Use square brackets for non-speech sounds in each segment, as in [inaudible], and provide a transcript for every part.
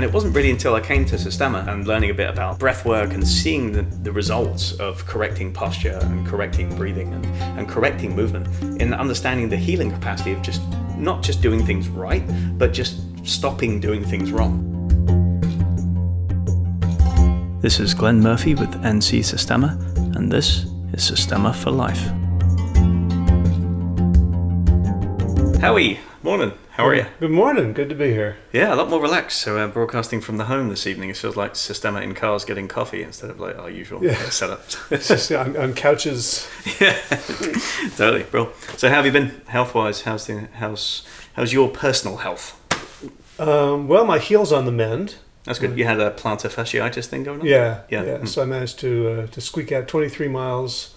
And it wasn't really until I came to Systema and learning a bit about breath work and seeing the, the results of correcting posture and correcting breathing and, and correcting movement in understanding the healing capacity of just not just doing things right, but just stopping doing things wrong. This is Glenn Murphy with NC Systema, and this is Systema for Life. Howie, morning. How are you? Good morning. Good to be here. Yeah, a lot more relaxed. So, uh, broadcasting from the home this evening, it feels like Systema in cars getting coffee instead of like our usual Yeah. uh, setup. [laughs] It's just on, on couches. [laughs] yeah, [laughs] totally, bro. So, how have you been health wise? How's the how's how's your personal health? Um, well, my heel's on the mend. That's good. You had a plantar fasciitis thing going on. Yeah, Yeah. yeah. Mm. So I managed to uh, to squeak out 23 miles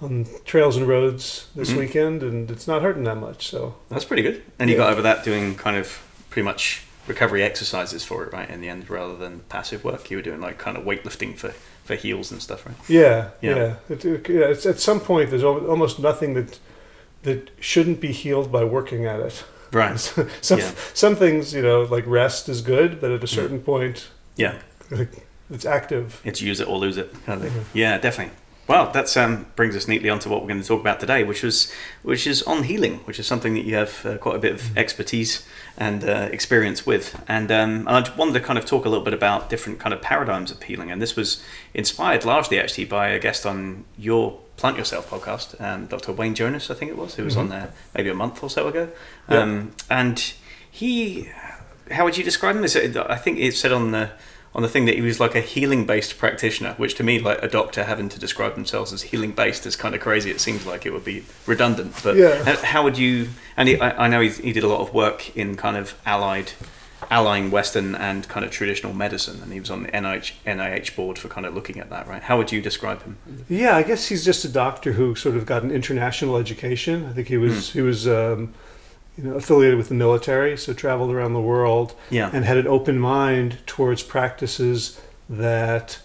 on trails and roads this Mhm. weekend, and it's not hurting that much. So That's pretty good. And you got over that doing kind of pretty much recovery exercises for it, right? In the end, rather than passive work, you were doing like kind of weightlifting for for heels and stuff, right? yeah, Yeah. yeah. It, it- yeah, it's, at some point, there's almost nothing that that shouldn't be healed by working at it. Right. [laughs] some Yeah. some things, you know, like rest is good, but at a certain point, Yeah. it's active. It's use it or lose it kind of thing. Mhm. Yeah, definitely. Well, that um, brings us neatly onto what we're going to talk about today, which was which is on healing, which is something that you have uh, quite a bit of expertise and uh, experience with. And um, I wanted to kind of talk a little bit about different kind of paradigms of healing. And this was inspired largely actually by a guest on your Plant Yourself podcast, um, Dr. Wayne Jonas, I think it was, who was on Mhm. there maybe a month or so ago. Yeah. Um, and he, how would you describe him? Is it, I think it said on the on the thing that he was like a healing based practitioner, which to me, like a doctor having to describe themselves as healing based is kind of crazy. It seems like it would be redundant. But Yeah. how, would you? And he, I, I know he, he did a lot of work in kind of allied, allying Western and kind of traditional medicine, and he was on the NIH, NIH board for kind of looking at that. Right? How would you describe him? Yeah, I guess he's just a doctor who sort of got an international education. I think he was he was um, you know affiliated with the military, so traveled around the world Yeah. and had an open mind towards practices that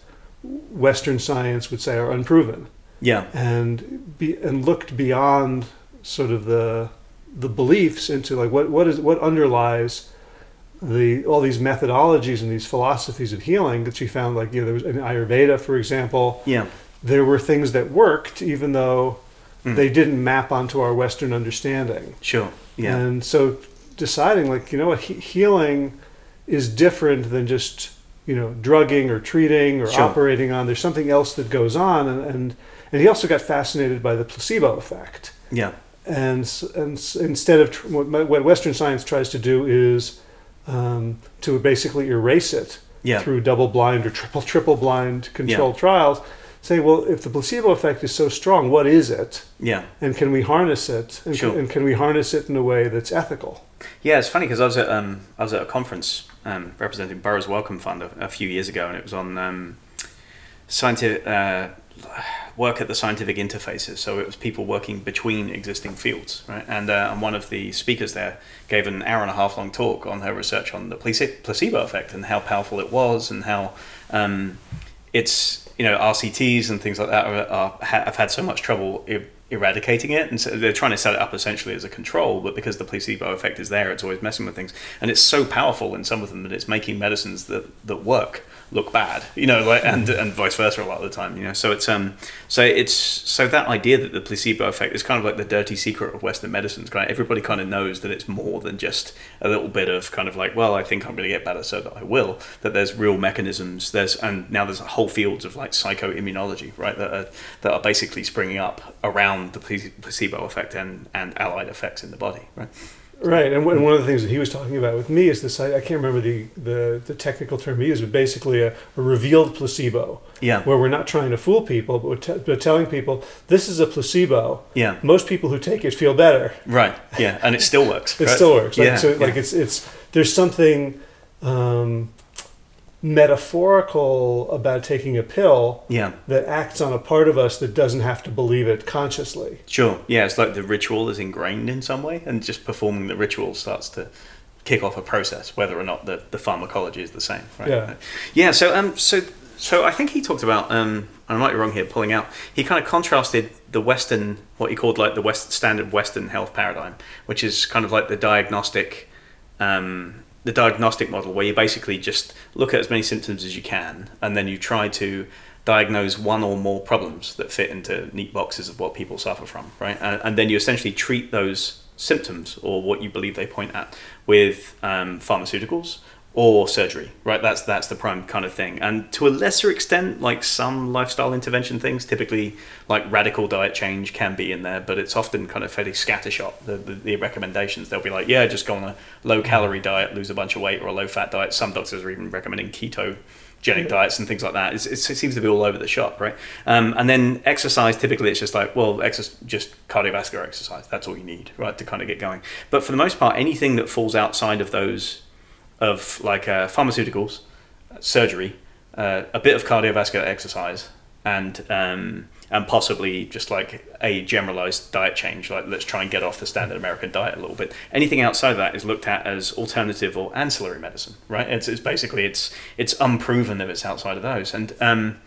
Western science would say are unproven, Yeah. and be, and looked beyond sort of the the beliefs into like what what is what underlies the all these methodologies and these philosophies of healing that she found like you know there was in Ayurveda for example Yeah. there were things that worked even though Mm. they didn't map onto our western understanding Sure. Yeah. and so deciding like you know what he- healing is different than just you know drugging or treating or Sure. operating on there's something else that goes on and, and and he also got fascinated by the placebo effect yeah. and and instead of tr- what, what western science tries to do is um, to basically erase it Yeah. through double blind or triple triple blind controlled trials say well if the placebo effect is so strong what is it Yeah. and can we harness it and, Sure. can, and can we harness it in a way that's ethical Yeah, it's funny because I was at um, I was at a conference um, representing Burroughs Wellcome Fund a, a few years ago, and it was on um, scientific uh, work at the scientific interfaces. So it was people working between existing fields, right? And uh, and one of the speakers there gave an hour and a half long talk on her research on the placebo effect and how powerful it was, and how um, it's you know RCTs and things like that are, are, have had so much trouble er- eradicating it, and so they're trying to set it up essentially as a control. But because the placebo effect is there, it's always messing with things, and it's so powerful in some of them that it's making medicines that that work look bad, you know, like and and vice versa a lot of the time, you know. So it's um so it's so that idea that the placebo effect is kind of like the dirty secret of Western medicines. Of everybody kind of knows that it's more than just a little bit of kind of like, well, I think I'm going to get better, so that I will. That there's real mechanisms. There's and now there's whole fields of like psychoimmunology, right? That are that are basically springing up around the placebo effect and and allied effects in the body, right? Right and one of the things that he was talking about with me is this i, I can't remember the, the, the technical term he used but basically a, a revealed placebo Yeah, where we're not trying to fool people but we're, te- but telling people this is a placebo yeah, most people who take it feel better right, yeah, and it still works. [laughs] It right? still works. Like, Yeah, so, like yeah. it's it's there's something um, metaphorical about taking a pill Yeah, that acts on a part of us that doesn't have to believe it consciously. sure. Yeah, it's like the ritual is ingrained in some way, and just performing the ritual starts to kick off a process, whether or not the, the pharmacology is the same. Right? Yeah. Yeah. So um, so so I think he talked about um, I might be wrong here, pulling out. He kind of contrasted the Western, what he called like the West standard Western health paradigm, which is kind of like the diagnostic. Um, the diagnostic model where you basically just look at as many symptoms as you can, and then you try to diagnose one or more problems that fit into neat boxes of what people suffer from, right? And, and then you essentially treat those symptoms or what you believe they point at with um, pharmaceuticals or surgery, right? That's that's the prime kind of thing. And to a lesser extent, like some lifestyle intervention things, typically like radical diet change can be in there, but it's often kind of fairly scattershot. The, the, the recommendations they'll be like, yeah, just go on a low calorie diet, lose a bunch of weight, or a low fat diet. Some doctors are even recommending keto genic diets and things like that. It's, it seems to be all over the shop, right? Um, and then exercise, typically it's just like, well, exercise, just cardiovascular exercise. That's all you need, right, to kind of get going. But for the most part, anything that falls outside of those of like uh, pharmaceuticals, surgery, uh, a bit of cardiovascular exercise, and um, and possibly just like a generalized diet change. Like let's try and get off the standard American diet a little bit. Anything outside of that is looked at as alternative or ancillary medicine, right? It's, it's basically it's it's unproven that it's outside of those. And um,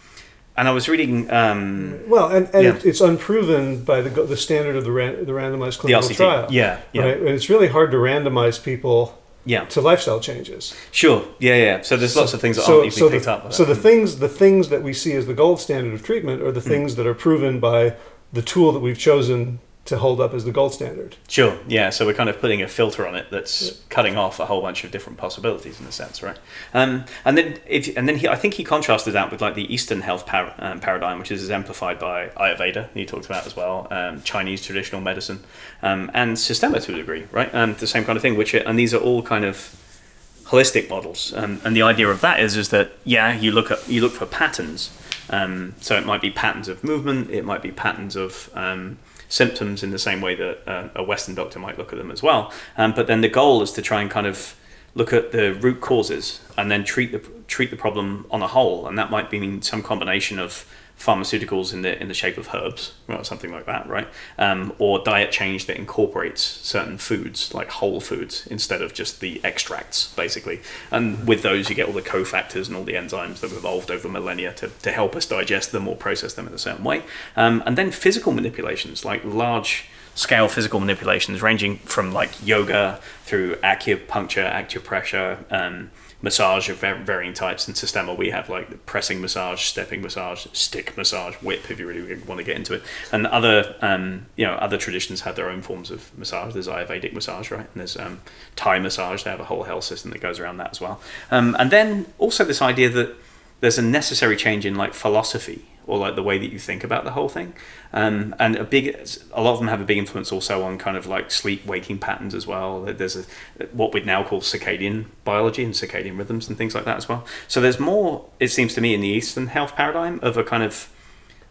and I was reading. Um, well, and, and yeah. it's unproven by the the standard of the ran, the randomized clinical the trial. Yeah, yeah. Right? And it's really hard to randomize people yeah, to lifestyle changes. sure. Yeah, yeah. So there's lots of things that so, aren't easily so picked the, up. So the things the things that we see as the gold standard of treatment are the Hmm. things that are proven by the tool that we've chosen to hold up as the gold standard. Sure. Yeah. So we're kind of putting a filter on it that's cutting off a whole bunch of different possibilities in a sense, right? Um, and then if and then he, I think he contrasted that with like the Eastern health par- um, paradigm, which is exemplified by Ayurveda. He talked about as well, um, Chinese traditional medicine, um, and Systema to a degree, right? Um, the same kind of thing. Which are, and these are all kind of holistic models. Um, and the idea of that is is that yeah, you look at you look for patterns. Um, so it might be patterns of movement, it might be patterns of um, symptoms in the same way that uh, a Western doctor might look at them as well. Um, but then the goal is to try and kind of look at the root causes and then treat the treat the problem on a whole, and that might mean some combination of pharmaceuticals in the in the shape of herbs or something like that, right? Um, or diet change that incorporates certain foods like whole foods instead of just the extracts, basically. And with those, you get all the cofactors and all the enzymes that have evolved over millennia to, to help us digest them or process them in a certain way. Um, and then physical manipulations like large scale physical manipulations ranging from like yoga through acupuncture, acupressure, um, massage of varying types. In Systema, we have like the pressing massage, stepping massage, stick massage, whip if you really want to get into it. And other, um, you know, other traditions have their own forms of massage. There's Ayurvedic massage, right? And there's um, Thai massage. They have a whole health system that goes around that as well. Um, and then also this idea that there's a necessary change in like philosophy or like the way that you think about the whole thing. Um, and a big, a lot of them have a big influence also on kind of like sleep waking patterns as well. There's a, what we'd now call circadian biology and circadian rhythms and things like that as well. So there's more, it seems to me, in the Eastern health paradigm of a kind of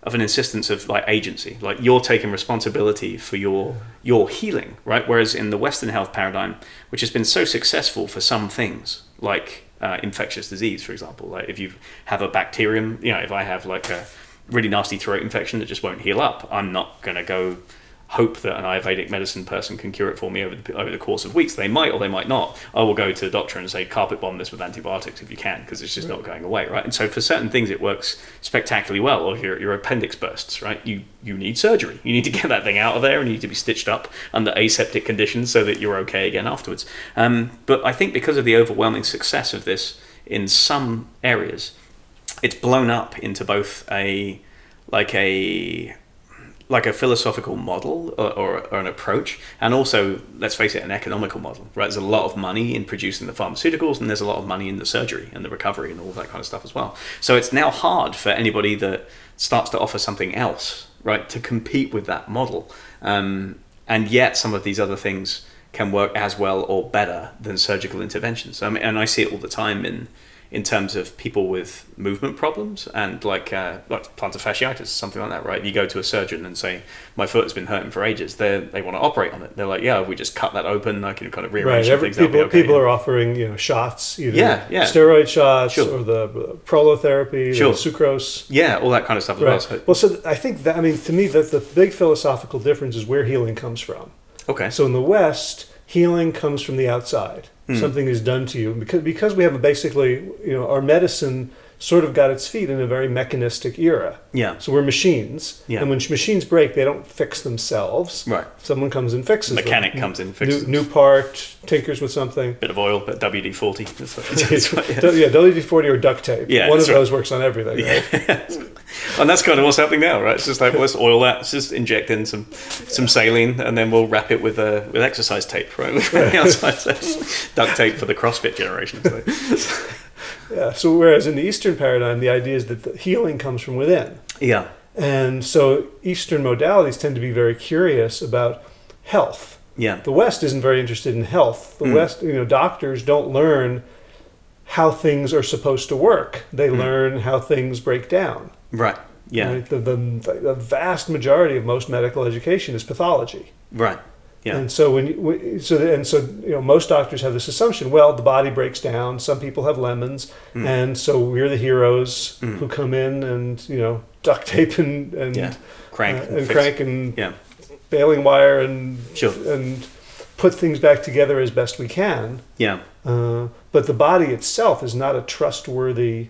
of an insistence of like agency, like you're taking responsibility for your your healing, right? Whereas in the Western health paradigm, which has been so successful for some things, like uh, infectious disease, for example, like if you have a bacterium, you know, if I have like a really nasty throat infection that just won't heal up, I'm not going to go hope that an Ayurvedic medicine person can cure it for me over the, over the course of weeks. They might or they might not. I will go to the doctor and say, carpet bomb this with antibiotics if you can, because it's just not going away, right? And so for certain things, it works spectacularly well. Or if your, your appendix bursts, right? You, you need surgery. You need to get that thing out of there and you need to be stitched up under aseptic conditions so that you're okay again afterwards. Um, but I think because of the overwhelming success of this in some areas, it's blown up into both a like a like a philosophical model or, or, or, an approach, and also, let's face it, an economical model. Right, there's a lot of money in producing the pharmaceuticals, and there's a lot of money in the surgery and the recovery and all that kind of stuff as well. So it's now hard for anybody that starts to offer something else, right, to compete with that model. Um, and yet, some of these other things can work as well or better than surgical interventions. I mean, and I see it all the time in in terms of people with movement problems and like uh, like plantar fasciitis, something like that, right? You go to a surgeon and say, "My foot has been hurting for ages." They they want to operate on it. They're like, "Yeah, if we just cut that open, I can kind of rearrange Right. Every, things." people, okay." people are offering you know shots, either Yeah, yeah. steroid shots Sure. or the prolotherapy, Sure. the sucrose. yeah, all that kind of stuff as well. So, Well, so I think that I mean to me that the big philosophical difference is where healing comes from. okay, So in the West, healing comes from the outside. Something is done to you. Because because we have a basically you know our medicine sort of got its feet in a very mechanistic era. Yeah. So we're machines, Yeah. and when machines break, they don't fix themselves. Right. Someone comes and fixes them. Mechanic them. comes in, fixes new, new part, tinkers with something. bit of oil, but WD forty. [laughs] That's what [laughs] it's- yeah. [laughs] yeah, WD forty or duct tape. Yeah, one of right. those works on everything. Right? and that's kind of what's happening now, right? It's just like well, let's oil that, let's just inject in some some saline, and then we'll wrap it with uh, with exercise tape, right? Outside duct tape for the CrossFit generation. So. Yeah. So whereas in the Eastern paradigm, the idea is that the healing comes from within. Yeah, And so Eastern modalities tend to be very curious about health. yeah, The West isn't very interested in health. The Mm. West, you know, doctors don't learn how things are supposed to work. They Mm. learn how things break down. right, yeah, Right? The, the, the vast majority of most medical education is pathology. right, yeah, And so when you, so and so you know most doctors have this assumption. Well, the body breaks down. Some people have lemons, Mm. and so we're the heroes Mm. who come in and you know duct tape and and yeah. Crank uh, and fix- crank and Yeah, baling wire and Sure. and put things back together as best we can. yeah, Uh, but the body itself is not a trustworthy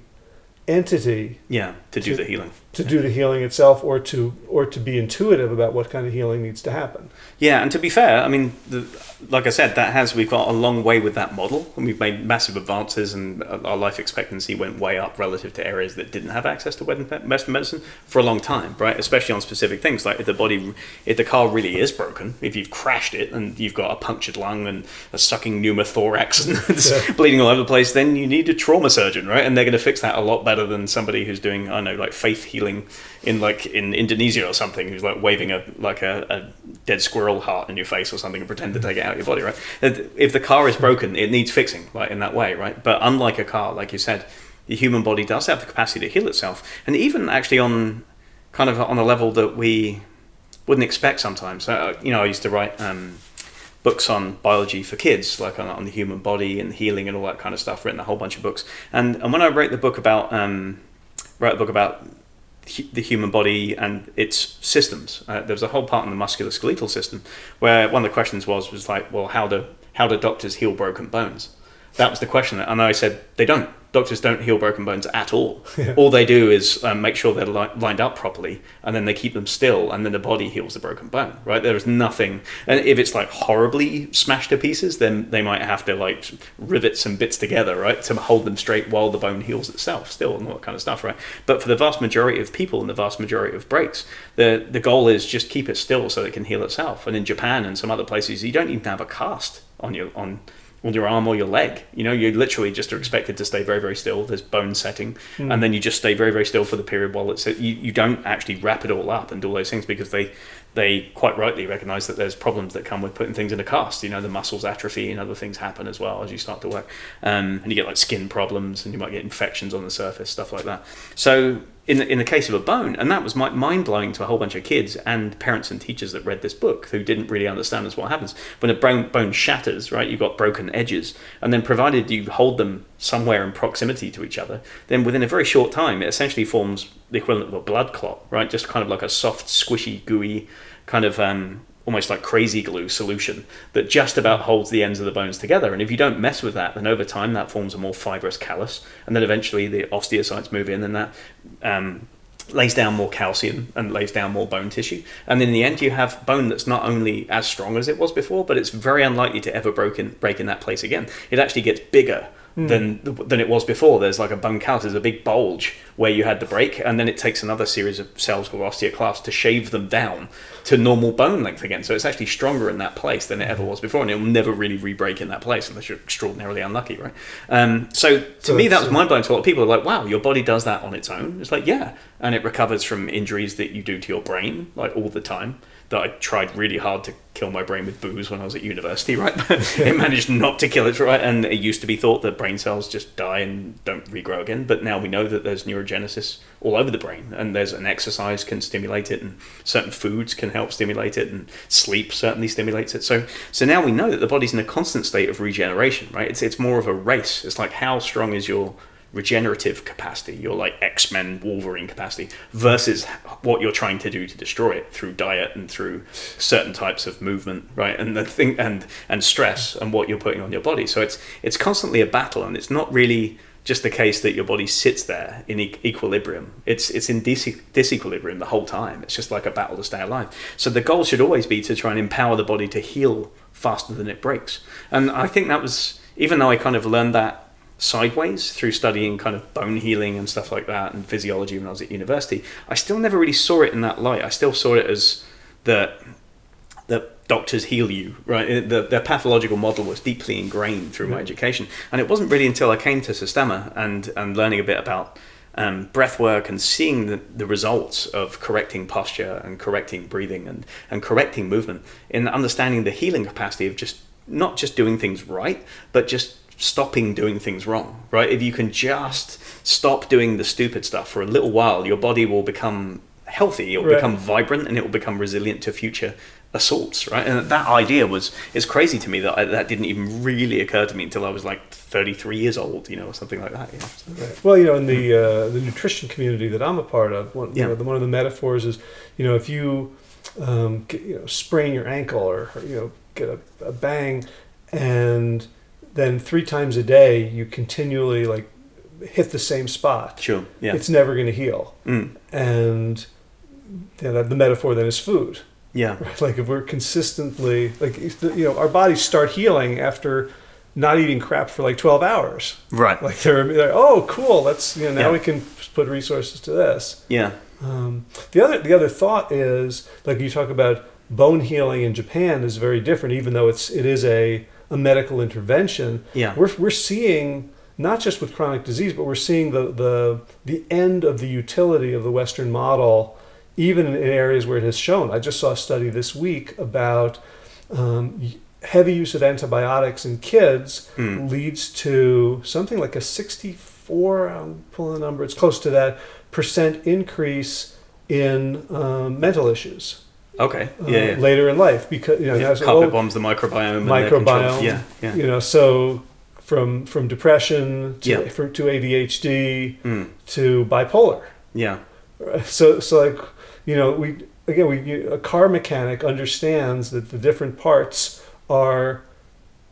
entity yeah. To do the healing. To do the healing itself, or to or to be intuitive about what kind of healing needs to happen. Yeah, and to be fair, I mean, the, like I said, that has we've got a long way with that model, and we've made massive advances, and our life expectancy went way up relative to areas that didn't have access to Western medicine for a long time, right? Especially on specific things like if the body, if the car really is broken, if you've crashed it and you've got a punctured lung and a sucking pneumothorax and [laughs] it's Yeah. bleeding all over the place, then you need a trauma surgeon, right? And they're going to fix that a lot better than somebody who's doing, I don't know, like faith healing in like in Indonesia or something, who's like waving a like a, a dead squirrel heart in your face or something and pretend to take it out of your body, right? If the car is broken, it needs fixing, like in that way, right? But unlike a car, like you said, the human body does have the capacity to heal itself, and even actually on kind of on a level that we wouldn't expect sometimes. Uh, you know, I used to write. Um, books on biology for kids, like on, on the human body and healing and all that kind of stuff. Written a whole bunch of books, and and when I wrote the book about um, wrote a book about the human body and its systems, uh, there was a whole part in the musculoskeletal system where one of the questions was was like, well, how do how do doctors heal broken bones? That was the question, and I said they don't. Doctors don't heal broken bones at all. [laughs] Yeah. All they do is um, make sure they're li- lined up properly, and then they keep them still, and then the body heals the broken bone. Right? There is nothing. And if it's like horribly smashed to pieces, then they might have to like rivet some bits together, right, to hold them straight while the bone heals itself, still, and all that kind of stuff, right? But for the vast majority of people and the vast majority of breaks, the the goal is just keep it still so it can heal itself. And in Japan and some other places, you don't even have a cast on your on on your arm or your leg. You know, you literally just are expected to stay very, very still. There's bone setting, and then you just stay very, very still for the period while it's. You, you don't actually wrap it all up and do all those things because they they quite rightly recognise that there's problems that come with putting things in a cast. You know, the muscles atrophy and other things happen as well as you start to work, um, and you get like skin problems and you might get infections on the surface, stuff like that. So. In the, in the case of a bone, and that was mind blowing to a whole bunch of kids and parents and teachers that read this book who didn't really understand this what happens when a bone, bone shatters. Right, you've got broken edges, and then provided you hold them somewhere in proximity to each other, then within a very short time, it essentially forms the equivalent of a blood clot. Right, just kind of like a soft, squishy, gooey kind of um, almost like crazy glue solution that just about holds the ends of the bones together. And if you don't mess with that, then over time that forms a more fibrous callus, and then eventually the osteocytes move in, and that um, lays down more calcium and lays down more bone tissue. And in the end, you have bone that's not only as strong as it was before, but it's very unlikely to ever break in, break in that place again. It actually gets bigger than than it was before. There's like a bone callus, there's a big bulge where you had the break, and then it takes another series of cells called osteoclasts to shave them down to normal bone length again. So it's actually stronger in that place than it ever was before, and it'll never really re-break in that place unless you're extraordinarily unlucky, right? Um, so to So me, that was uh, mind blowing to a lot of people. Are like, wow, your body does that on its own. It's like, yeah, and it recovers from injuries that you do to your brain, like all the time. That I tried really hard to kill my brain with booze when I was at university, right? [laughs] But it managed not to kill it, right? And it used to be thought that brain cells just die and don't regrow again. But now we know that there's neurogenesis all over the brain, and there's an exercise can stimulate it, and certain foods can help stimulate it, and sleep certainly stimulates it. So, so now we know that the body's in a constant state of regeneration, right? It's it's more of a race. It's like how strong is your regenerative capacity, your like X Men Wolverine capacity, versus what you're trying to do to destroy it through diet and through certain types of movement, right? And the thing and and stress and what you're putting on your body. So it's it's constantly a battle, and it's not really just the case that your body sits there in e- equilibrium. It's it's in dis- disequilibrium the whole time. It's just like a battle to stay alive. So the goal should always be to try and empower the body to heal faster than it breaks. And I think that was even though I kind of learned that sideways through studying kind of bone healing and stuff like that and physiology when I was at university, I still never really saw it in that light. I still saw it as that that doctors heal you, right? The, the pathological model was deeply ingrained through my education, and it wasn't really until I came to Systema and and learning a bit about um, breath work and seeing the, the results of correcting posture and correcting breathing and, and correcting movement in understanding the healing capacity of just not just doing things right, but just stopping doing things wrong, right? If you can just stop doing the stupid stuff for a little while, your body will become healthy, it will Right. become vibrant, and it will become resilient to future assaults, right? And that idea was is crazy to me that I, that didn't even really occur to me until I was like 33 years old, you know, or something like that. Yeah. So- Right. Well, you know, in the uh, the nutrition community that I'm a part of, one, you know, the, one of the metaphors is, you know, if you um, get, you know sprain your ankle or, or, you know get a, a bang, and then three times a day you continually like hit the same spot, Sure. Yeah. it's never going to heal. Mm. And you know, the metaphor then is food. Yeah. [laughs] Right? Like if we're consistently like if the- you know our bodies start healing after not eating crap for like 12 hours. Right. Like they're, they're oh cool let's you know now Yeah. we can put resources to this. Yeah. Um, the other the other thought is like you talk about bone healing in Japan is very different even though it's it is a a medical intervention. Yeah. We're we're seeing not just with chronic disease but we're seeing the the the end of the utility of the western model even in areas where it has shown. I just saw a study this week about um, heavy use of antibiotics in kids Mm. leads to something like a 64 i'm pulling the number it's close to that percent increase in um, mental issues Okay. uh, Yeah. yeah. later in life because you know yeah. Carpet oh, bombs the microbiome. Microbiome. Yeah. Yeah. you know so from from depression to Yeah. from, to ADHD Mm. to bipolar Yeah. so so like you know we again we a car mechanic understands that the different parts are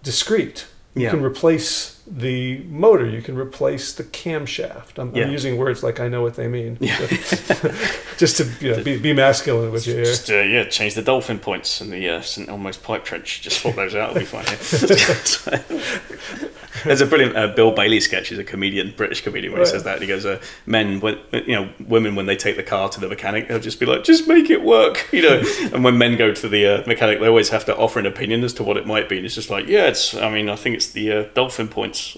discrete you Yeah. can replace the motor you can replace the camshaft i'm, Yeah. I'm using words like i know what they mean Yeah. [laughs] just to you know, be, be masculine with you Just uh, yeah, change the dolphin points and the uh, St Elmo's pipe trench. Just swap those out. It'll be fine. [laughs] There's a brilliant uh, Bill Bailey sketch. He's a comedian, British comedian. When he says that, he goes, uh, "Men, when you know, women when they take the car to the mechanic, they'll just be like, just make it work, [laughs] you know." and when men go to the uh, mechanic, they always have to offer an opinion as to what it might be. And it's just like, yeah, it's. I mean, I think it's the uh, dolphin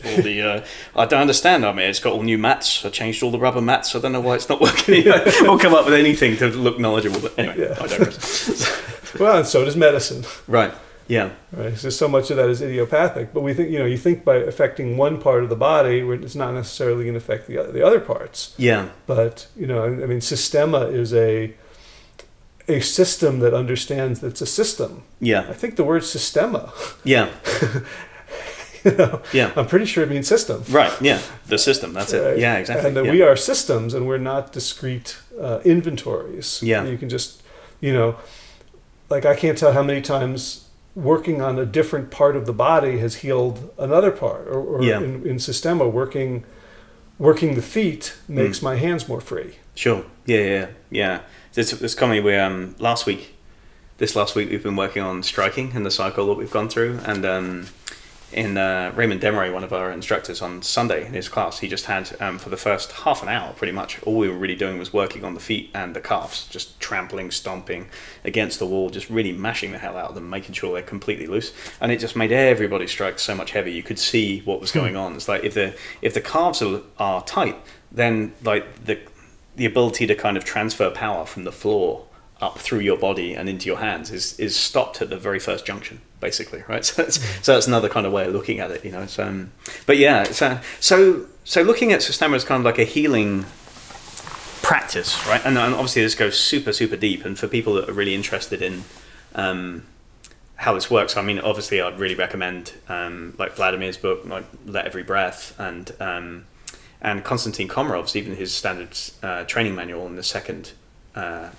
or the. Uh, I don't understand. I mean, it's got all new mats. I changed all the rubber mats. I don't know why it's not working. [laughs] We'll come up with anything to look knowledgeable. But anyway, Yeah. I digress. [laughs] well and so does medicine right. Yeah. right so so much of that is idiopathic but we think you know you think by affecting one part of the body it's not necessarily going to affect the other, the other parts Yeah. but you know, I I mean, Systema is a a system that understands that it's a system. Yeah. I think the word Systema, Yeah. [laughs] [laughs] you know, Yeah. I'm pretty sure it means system. Right. Yeah. The system. That's it. Yeah. Exactly. And that yeah. we are systems, and we're not discrete uh, inventories. Yeah. you can just, you know, like I can't tell how many times working on a different part of the body has healed another part, or, or Yeah. in, in Systema, working working the feet makes my hands more free. Sure. Yeah, yeah, yeah. It's, it's coming. We um last week, this last week we've been working on striking and the cycle that we've gone through, and um, in uh, Raymond Demery, one of our instructors on Sunday in his class, he just had um, for the first half an hour, pretty much all we were really doing was working on the feet and the calves, just trampling, stomping against the wall, just really mashing the hell out of them, making sure they're completely loose, and it just made everybody's strike so much heavier. You could see what was going on. It's like if the if the calves are, are tight, then like the the ability to kind of transfer power from the floor up through your body and into your hands is is stopped at the very first junction basically right? [laughs] So that's so that's another kind of way of looking at it you know? So um, but yeah so so so looking at Systema as kind of like a healing practice right? And, and obviously this goes super super deep. And for people that are really interested in um, how this works I mean obviously I'd really recommend um, like Vladimir's book like Let Every Breath and um, and Konstantin Komarov's even his standard uh, training manual in the second uh,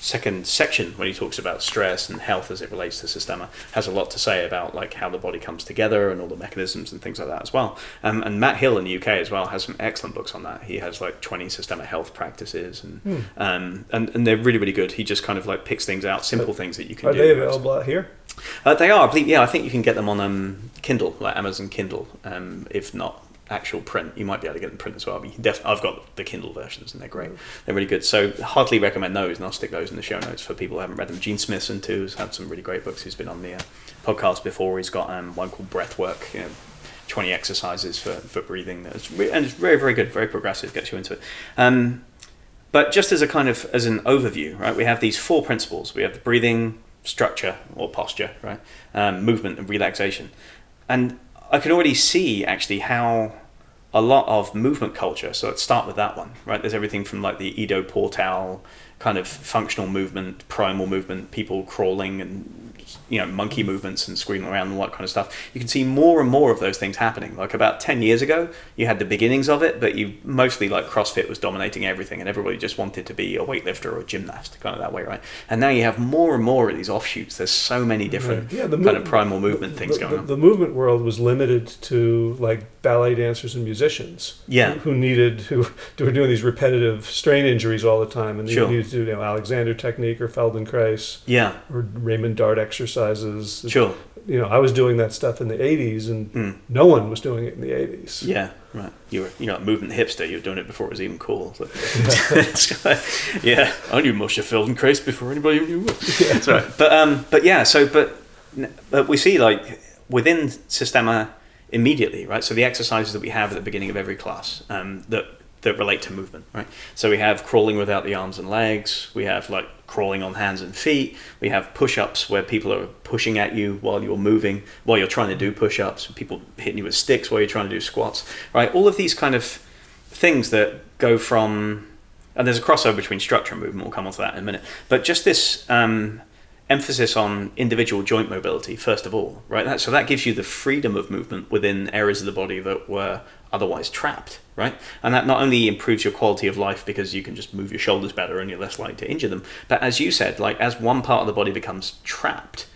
second section when he talks about stress and health as it relates to Systema has a lot to say about like how the body comes together and all the mechanisms and things like that as well. Um, and Matt Hill in the UK as well has some excellent books on that. He has like 20 Systema health practices and, Hmm. um, and and they're really really good. He just kind of like picks things out, simple things that you can do. Are do. they available out here? Uh, they are, I believe. Yeah, I think you can get them on um, Kindle, like Amazon Kindle. Um, if not actual print, you might be able to get them in print as well. But you def- I've got the Kindle versions, and they're great. They're really good. So heartily recommend those, and I'll stick those in the show notes for people who haven't read them. Gene Smithson too has had some really great books. He's been on the uh, podcast before. He's got um, one called Breathwork. You know, 20 exercises for, for breathing that's re- and it's very very good very progressive gets you into it um, but just as a kind of as an overview right we have these four principles we have the breathing structure or posture right um, movement and relaxation and i can already see actually how a lot of movement culture so let's start with that one right? There's everything from like the Ido Portal kind of functional movement primal movement people crawling and you know monkey movements and screaming around and all that kind of stuff you can see more and more of those things happening like about 10 years ago you had the beginnings of it but you mostly like crossfit was dominating everything and everybody just wanted to be a weightlifter or a gymnast kind of that way right and now you have more and more of these offshoots there's so many different. Yeah, the kind of primal movement things the, going the, on the movement world was limited to like ballet dancers and musicians. Yeah. Who, who needed who, who were doing these repetitive strain injuries all the time, and they Sure. needed to do you know Alexander technique or Feldenkrais yeah or Raymond Dart exercises. sure You know, I was doing that stuff in the '80s, and Mm. no one was doing it in the '80s. Yeah, right. You were, you know, a movement hipster. You were doing it before it was even cool. So- yeah, [laughs] I knew Moshe Feldenkrais before anybody knew. [laughs] That's right. But um, but yeah. So but but we see like within Systema immediately, right? So the exercises that we have at the beginning of every class um, that that relate to movement, right? So we have crawling without the arms and legs. We have like crawling on hands and feet. We have push-ups where people are pushing at you while you're moving, while you're trying to do push-ups. People hitting you with sticks while you're trying to do squats, right? All of these kind of things that go from and there's a crossover between structure and movement. We'll come on to that in a minute. But just this um, emphasis on individual joint mobility, first of all, right? That, so that gives you the freedom of movement within areas of the body that were otherwise trapped, right? And that not only improves your quality of life because you can just move your shoulders better and you're less likely to injure them, but as you said, like as one part of the body becomes trapped,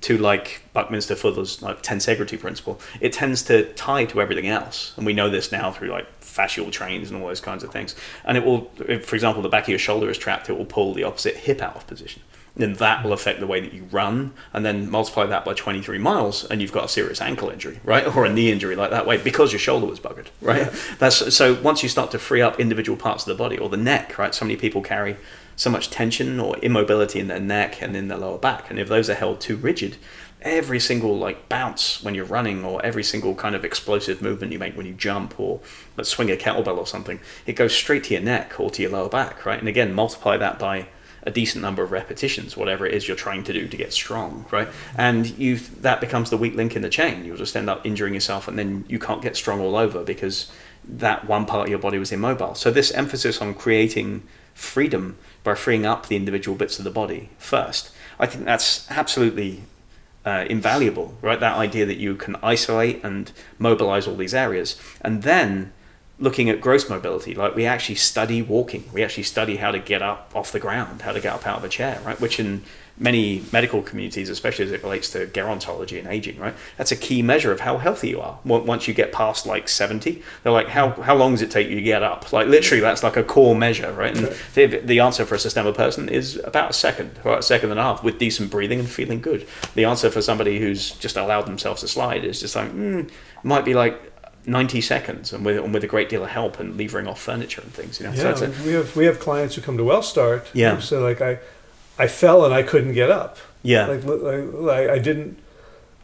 to like Buckminster Fuller's like tensegrity principle, it tends to tie to everything else, and we know this now through like fascial trains and all those kinds of things. And it will, for example, the back of your shoulder is trapped, it will pull the opposite hip out of position. Then that will affect the way that you run, and then multiply that by 23 miles, and you've got a serious ankle injury, right, or a knee injury like that way because your shoulder was buggered, right? That's so. Once you start to free up individual parts of the body or the neck, right? So many people carry so much tension or immobility in their neck and in their lower back. And if those are held too rigid, every single like bounce when you're running or every single kind of explosive movement you make when you jump or let's swing a kettlebell or something, it goes straight to your neck or to your lower back, right? And again, multiply that by a decent number of repetitions, whatever it is you're trying to do to get strong, right? And you that becomes the weak link in the chain. You'll just end up injuring yourself, and then you can't get strong all over because that one part of your body was immobile. So this emphasis on creating freedom by freeing up the individual bits of the body first, I think that's absolutely uh, invaluable, right? That idea that you can isolate and mobilize all these areas, and then looking at gross mobility, like we actually study walking, we actually study how to get up off the ground, how to get up out of a chair, right? Which in many medical communities, especially as it relates to gerontology and aging, right? That's a key measure of how healthy you are. Once you get past like 70, they're like, how, how long does it take you to get up? Like literally, that's like a core measure, right? And the, the answer for a systemic person is about a second, or a second and a half with decent breathing and feeling good. The answer for somebody who's just allowed themselves to slide is just like, mm, might be like 90 seconds and with, and with a great deal of help and levering off furniture and things, you know? Yeah, so we have we have clients who come to WellStart. Yeah. who say like I, I fell and I couldn't get up. yeah. Like, like, I didn't,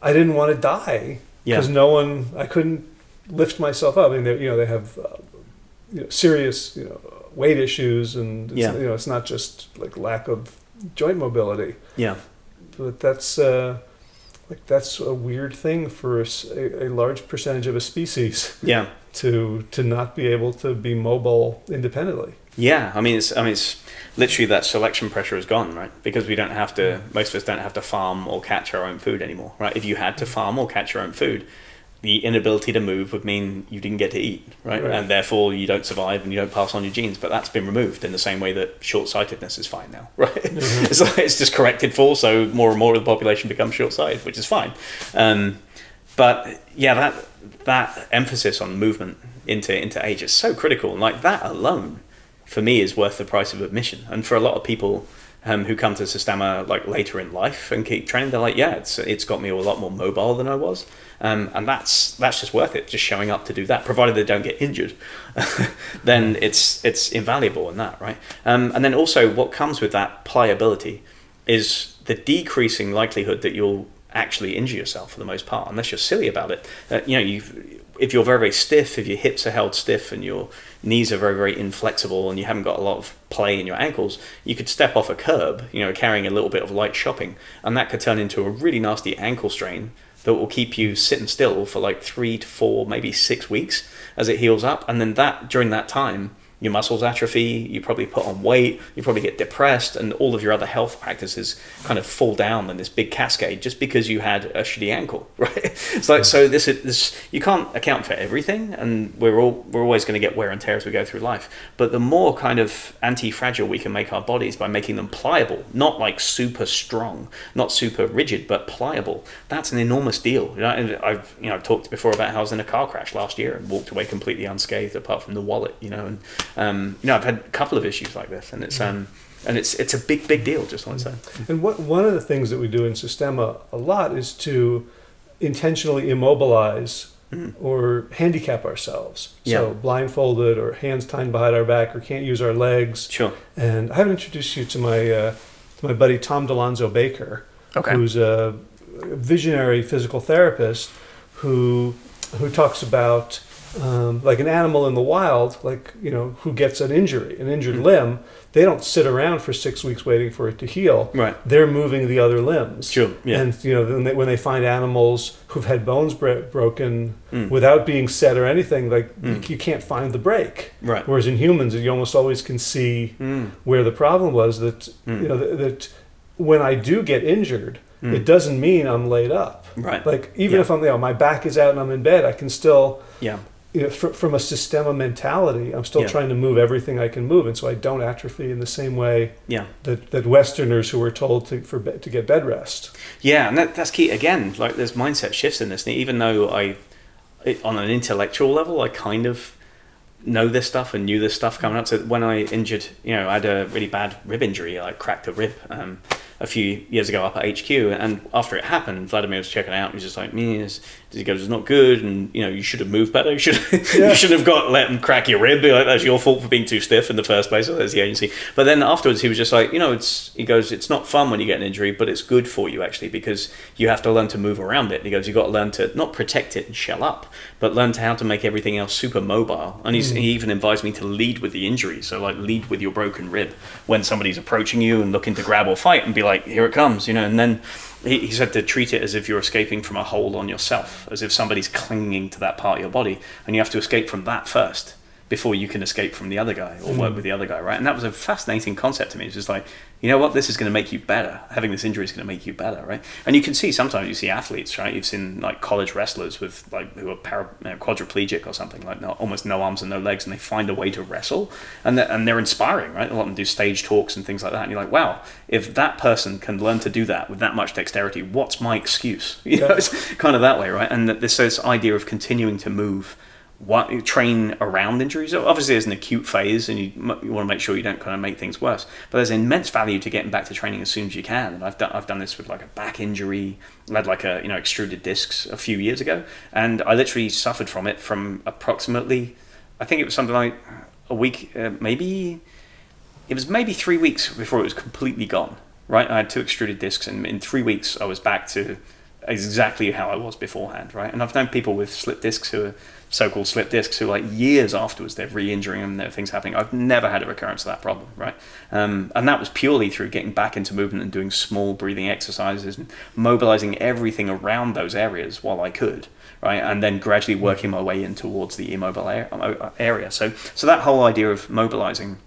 I didn't want to die yeah. because no one, I couldn't lift myself up. I mean, they you know they have, uh, you know, serious you know weight issues and it's, Yeah. you know it's not just like lack of joint mobility, Yeah. but that's. Uh, like that's a weird thing for a, a, large percentage of a species Yeah. [laughs] to to not be able to be mobile independently. Yeah, I mean, it's I mean, it's literally that selection pressure is gone, right? Because we don't have to. Mm. Most of us don't have to farm or catch our own food anymore, right? If you had to mm. farm or catch your own food, the inability to move would mean you didn't get to eat, right? Right. And therefore you don't survive and you don't pass on your genes. But that's been removed in the same way that short sightedness is fine now, [laughs] right? [laughs] it's, like, it's just corrected for, so more and more of the population becomes short sighted, which is fine. Um, but yeah, that that emphasis on movement into into age is so critical, and like that alone, for me, is worth the price of admission. And for a lot of people um, who come to Systema like later in life and keep training, they're like, yeah, it's it's got me a lot more mobile than I was, um, and that's that's just worth it. Just showing up to do that, provided they don't get injured, [laughs] then it's it's invaluable in that, right? Um, and then also, what comes with that pliability is the decreasing likelihood that you'll actually injure yourself for the most part, unless you're silly about it. Uh, you know, you if you're very very stiff, if your hips are held stiff and your knees are very very inflexible and you haven't got a lot of play in your ankles, you could step off a curb, you know, carrying a little bit of light shopping, and that could turn into a really nasty ankle strain that will keep you sitting still for like three to four, maybe six weeks as it heals up, and then that during that time your muscles atrophy, you probably put on weight, you probably get depressed, and all of your other health practices kind of fall down in this big cascade just because you had a shitty ankle, [laughs] right? It's like so this is this you can't account for everything, and we're all we're always going to get wear and tear as we go through life. But the more kind of anti-fragile we can make our bodies by making them pliable, not like super strong, not super rigid, but pliable, that's an enormous deal. You know, and I've you know I've talked before about how I was in a car crash last year and walked away completely unscathed apart from the wallet, you know, and um, you know, I've had a couple of issues like this, and it's um, and it's it's a big big deal. Just want to say. And what, one of the things that we do in Systema a lot is to intentionally immobilize or handicap ourselves. Yeah. So blindfolded or hands tied behind our back or can't use our legs. Sure. And I haven't introduced you to my uh, to my buddy Tom Delonzo Baker, Okay. who's a visionary physical therapist who who talks about um, like an animal in the wild, like you know, who gets an injury, an injured Mhm. limb. They don't sit around for six weeks waiting for it to heal. Right. They're moving the other limbs. Sure. Yeah. And you know, when they, when they find animals who've had bones bro- broken Mm. without being set or anything, like Mm. you, you can't find the break. right. Whereas in humans, you almost always can see Mm. where the problem was. That Mm. you know that, that when I do get injured, Mm. it doesn't mean I'm laid up. Right. Like even Yeah. if I'm, you know, my back is out and I'm in bed, I can still, Yeah. You know, fr- from a systema mentality, I'm still Yeah. trying to move everything I can move, and so I don't atrophy in the same way Yeah. that, that Westerners who were told to for be- to get bed rest. Yeah, and that, that's key. Again, like there's mindset shifts in this. And even though I, on an intellectual level, I kind of know this stuff and knew this stuff coming up. So when I injured, you know, I had a really bad rib injury. I cracked a rib um, a few years ago up at HQ, and after it happened, Vladimir was checking out. He was just like, "Me, it's, he goes, it's not good, and you know, you should have moved better. You should, [laughs] Yeah. you shouldn't have got let him crack your rib. Be Like that's your fault for being too stiff in the first place. So there's the agency. But then afterwards, he was just like, you know, it's he goes, it's not fun when you get an injury, but it's good for you actually because you have to learn to move around it. He goes, you've got to learn to not protect it and shell up, but learn to how to make everything else super mobile. And he's, hmm. he even advised me to lead with the injury, so like lead with your broken rib when somebody's approaching you and looking to grab or fight, and be like, here it comes, you know. And then he, he said to treat it as if you're escaping from a hold on yourself, as if somebody's clinging to that part of your body, and you have to escape from that first before you can escape from the other guy or work hmm. with the other guy, right? And that was a fascinating concept to me. It's just like, you know what, this is going to make you better. Having this injury is going to make you better, right? And you can see sometimes you see athletes, right? You've seen like college wrestlers with like who are para, you know, quadriplegic or something, like no, almost no arms and no legs, and they find a way to wrestle, and they're, and they're inspiring, right? A lot of them do stage talks and things like that, and you're like, wow, if that person can learn to do that with that much dexterity, what's my excuse? [laughs] You know, it's kind of that way, right? And that this this idea of continuing to move what train around injuries. Obviously, there's an acute phase, and you, you want to make sure you don't kind of make things worse. But there's immense value to getting back to training as soon as you can. And I've done I've done this with like a back injury. I had like a you know extruded discs a few years ago, and I literally suffered from it from approximately, I think it was something like a week, uh, maybe. It was maybe three weeks before it was completely gone. Right, I had two extruded discs, and in three weeks I was back to exactly how I was beforehand, right? And I've known people with slip discs who are so-called slip discs who, like years afterwards, they're re-injuring them, there are things happening. I've never had a recurrence of that problem, right? Um, and that was purely through getting back into movement and doing small breathing exercises and mobilizing everything around those areas while I could, right? And then gradually working my way in towards the immobile a- area. So, so that whole idea of mobilizing,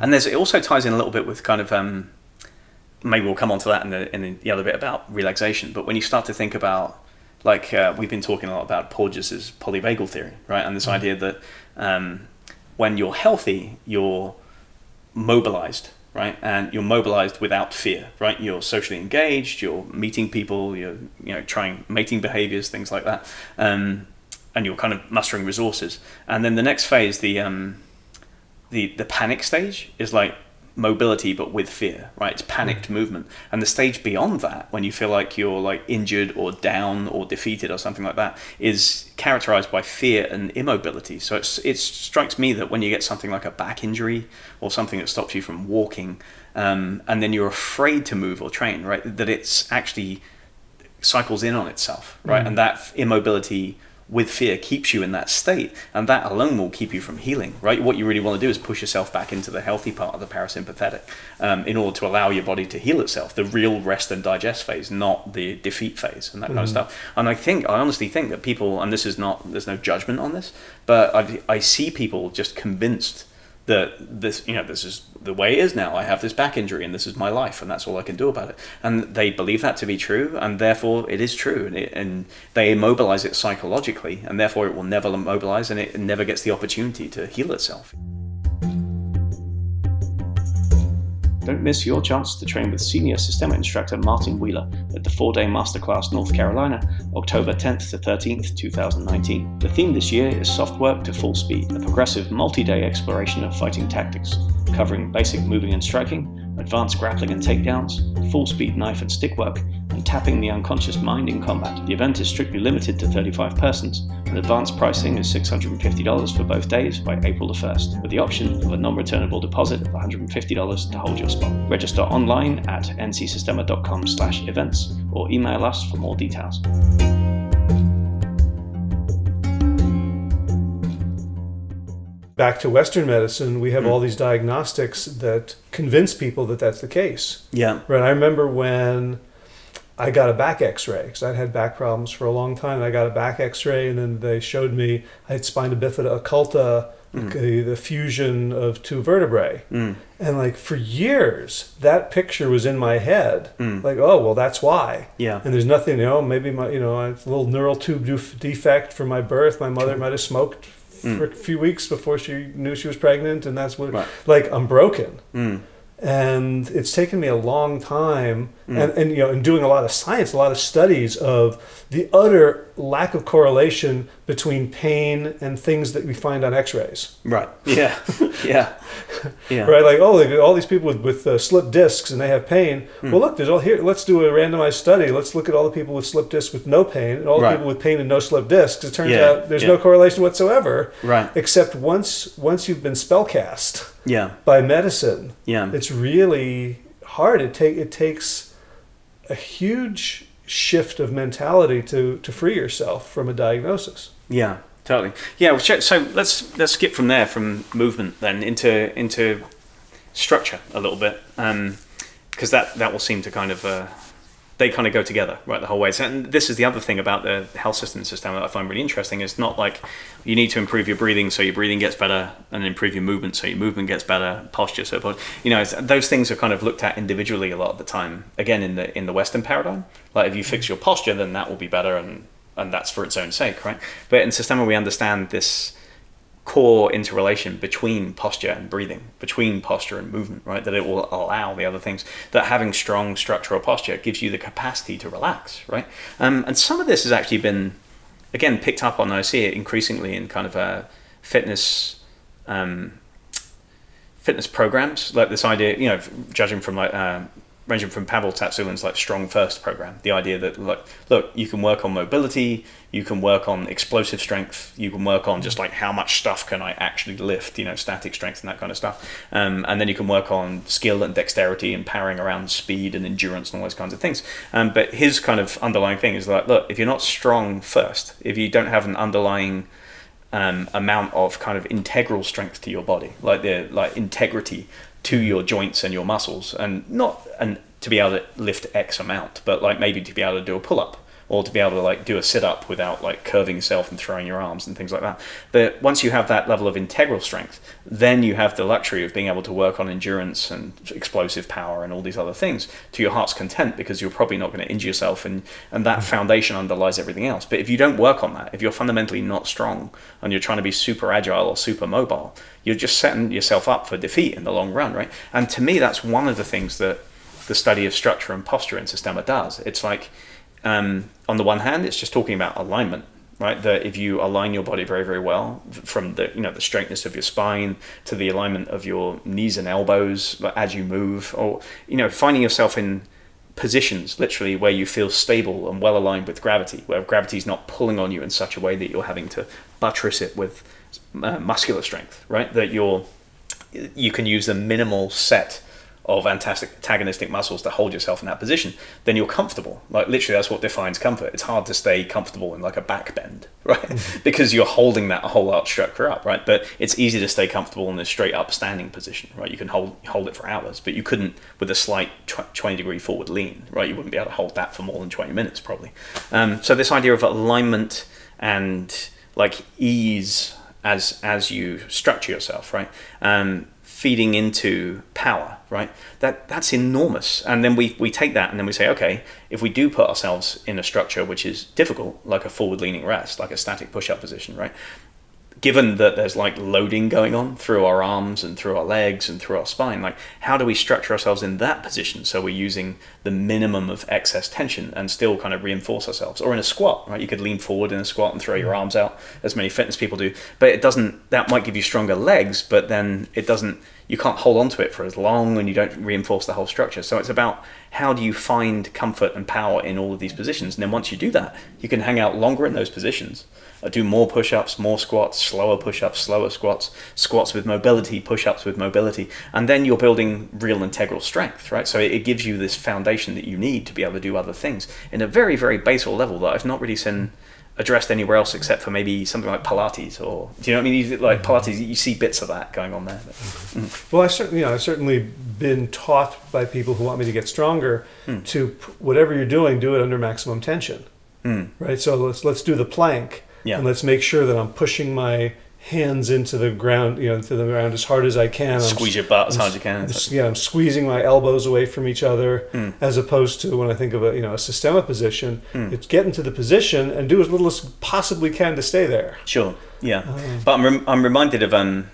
and there's it also ties in a little bit with kind of. Um, maybe we'll come on to that in the, in the other bit about relaxation. But when you start to think about like uh, we've been talking a lot about Porges's polyvagal theory, right? And this Mm. idea that um, when you're healthy, you're mobilized, right? And you're mobilized without fear, right? You're socially engaged, you're meeting people, you're you know trying mating behaviors, things like that, um, and you're kind of mustering resources. And then the next phase, the um, the the panic stage, is like mobility but with fear, right? It's panicked movement. And the stage beyond that, when you feel like you're like injured or down or defeated or something like that, is characterized by fear and immobility. So it's it strikes me that when you get something like a back injury or something that stops you from walking, um, and then you're afraid to move or train, right? That it's actually cycles in on itself, right? And that immobility with fear keeps you in that state, and that alone will keep you from healing, right? What you really want to do is push yourself back into the healthy part of the parasympathetic um, in order to allow your body to heal itself, the real rest and digest phase, not the defeat phase and that kind of stuff. And I think, I honestly think that people, and this is not, there's no judgment on this, but I, I see people just convinced that this you know this is the way it is now. I have this back injury and this is my life and that's all i can do about it. And they believe that to be true and therefore it is true and, it, and they immobilize it psychologically and therefore it will never immobilize and it never gets the opportunity to heal itself Don't miss your chance to train with senior Systema instructor Martin Wheeler at the four day masterclass North Carolina, October 10th to 13th, 2019. The theme this year is Soft Work to Full Speed, a progressive multi day exploration of fighting tactics, covering basic moving and striking, advanced grappling and takedowns, full speed knife and stick work, and tapping the unconscious mind in combat. The event is strictly limited to 35 persons, and advanced pricing is $650 for both days by April the 1st, with the option of a non returnable deposit of $150 to hold your spot. Register online at ncsystema.com slash events or email us for more details. Back to Western medicine, we have Hmm. all these diagnostics that convince people that that's the case. Yeah. Right. I remember when I got a back X-ray because I'd had back problems for a long time. I got a back X-ray, and then they showed me I had spina bifida occulta, the, the fusion of two vertebrae, Mm. and like for years that picture was in my head. Mm. Like, oh well, that's why. Yeah. And there's nothing, you know, maybe my, you know, I have a little neural tube def- defect from my birth. My mother might have smoked for a few weeks before she knew she was pregnant, and that's what, Right. like, I'm broken Mm. and it's taken me a long time Mm. and, and you know in doing a lot of science a lot of studies of the utter lack of correlation between pain and things that we find on x-rays Right. Yeah. yeah. [laughs] Yeah. right like oh all these people with, with uh, slip discs and they have pain Hmm. well look there's all here let's do a randomized study let's look at all the people with slip discs with no pain and all the people with pain and no slip discs it turns Yeah, out there's yeah. no correlation whatsoever Right. except once once you've been spellcast Yeah. by medicine Yeah. it's really hard. It take it takes a huge shift of mentality to to free yourself from a diagnosis. Yeah, totally. Yeah, so- let's let's skip from there from movement then into into structure a little bit, because that that will seem to kind of uh, they kind of go together right the whole way. So, and this is the other thing about the health system system that I find really interesting. It's not like you need to improve your breathing so your breathing gets better, and improve your movement so your movement gets better, posture so you know those things are kind of looked at individually a lot of the time. Again, in the in the Western paradigm, like if you fix your posture, then that will be better and and that's for its own sake, right? But in Systema, we understand this core interrelation between posture and breathing, between posture and movement, right? That it will allow the other things. That having strong structural posture gives you the capacity to relax, right? Um, and some of this has actually been, again, picked up on. I see it increasingly in kind of uh, fitness. Um, fitness programs like this idea you know judging from like uh, ranging from Pavel Tsatsouline's like strong first program the idea that like look you can work on mobility you can work on explosive strength you can work on just like how much stuff can I actually lift you know static strength and that kind of stuff. Um, and then you can work on skill and dexterity and powering around speed and endurance and all those kinds of things. Um, but his kind of underlying thing is like look if you're not strong first if you don't have an underlying um, amount of kind of integral strength to your body, like the like integrity to your joints and your muscles, and not and to be able to lift X amount, but like maybe to be able to do a pull up or to be able to like do a sit up without like curving yourself and throwing your arms and things like that. But once you have that level of integral strength, then you have the luxury of being able to work on endurance and explosive power and all these other things to your heart's content because you're probably not going to injure yourself and, and that mm-hmm. foundation underlies everything else. But if you don't work on that, if you're fundamentally not strong and you're trying to be super agile or super mobile, you're just setting yourself up for defeat in the long run, right? And to me, that's one of the things that the study of structure and posture in Systema does. It's like, um, on the one hand, it's just talking about alignment, right? That if you align your body very, very well, from the you know the straightness of your spine to the alignment of your knees and elbows as you move, or you know finding yourself in positions literally where you feel stable and well aligned with gravity, where gravity is not pulling on you in such a way that you're having to buttress it with uh, muscular strength, right? That you're you can use a minimal set of antagonistic muscles to hold yourself in that position, then you're comfortable. Like literally, that's what defines comfort. It's hard to stay comfortable in like a back bend, [laughs] right? Mm-hmm. because you're holding that whole arch structure up, right? But it's easy to stay comfortable in a straight up standing position, right? You can hold hold it for hours, but you couldn't with a slight tw- 20 degree forward lean, right? You wouldn't be able to hold that for more than 20 minutes probably. Um, so this idea of alignment and like ease as as you structure yourself, right? Um, feeding into power, right? That that's enormous. And then we we take that and then we say, okay, if we do put ourselves in a structure which is difficult, like a forward leaning rest, like a static push up position, right? Given that there's like loading going on through our arms and through our legs and through our spine, like how do we structure ourselves in that position so we're using the minimum of excess tension and still kind of reinforce ourselves? Or in a squat, right? You could lean forward in a squat and throw your arms out, as many fitness people do, but it doesn't. That might give you stronger legs, but then it doesn't. You can't hold on to it for as long, and you don't reinforce the whole structure. So it's about how do you find comfort and power in all of these positions, and then once you do that, you can hang out longer in those positions I do more push ups, more squats, slower push ups, slower squats, squats with mobility, push ups with mobility. And then you're building real integral strength, right? So it gives you this foundation that you need to be able to do other things in a very, very basal level that I've not really seen addressed anywhere else except for maybe something like Pilates or do you know what I mean? You, like Pilates, you see bits of that going on there. Mm. Well, I certainly, you know, I've certainly been taught by people who want me to get stronger mm. to whatever you're doing, do it under maximum tension, mm. right? So let's let's do the plank yeah. And let's make sure that I'm pushing my hands into the ground, you know, into the ground as hard as I can. Squeeze I'm, your butt as hard as you can. I'm, yeah, I'm squeezing my elbows away from each other, mm. as opposed to when I think of a you know a Systema position, mm. it's get into the position and do as little as possibly can to stay there. Sure. Yeah, uh, but I'm rem- I'm reminded of um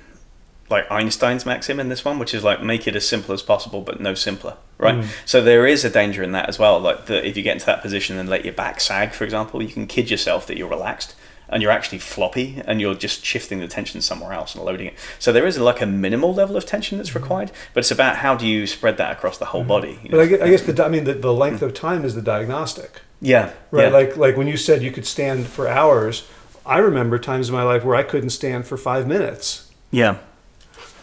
like Einstein's maxim in this one, which is like make it as simple as possible, but no simpler, right? Mm. So there is a danger in that as well. Like that if you get into that position and let your back sag, for example, you can kid yourself that you're relaxed and you're actually floppy and you're just shifting the tension somewhere else and loading it. So there is like a minimal level of tension that's required, but it's about how do you spread that across the whole mm-hmm. body. You know? But I guess, the I mean the, the length of time is the diagnostic. Yeah. Right. Yeah. Like like when you said you could stand for hours, I remember times in my life where I couldn't stand for five minutes. Yeah.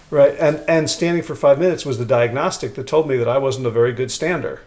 Right. And and standing for five minutes was the diagnostic that told me that I wasn't a very good stander.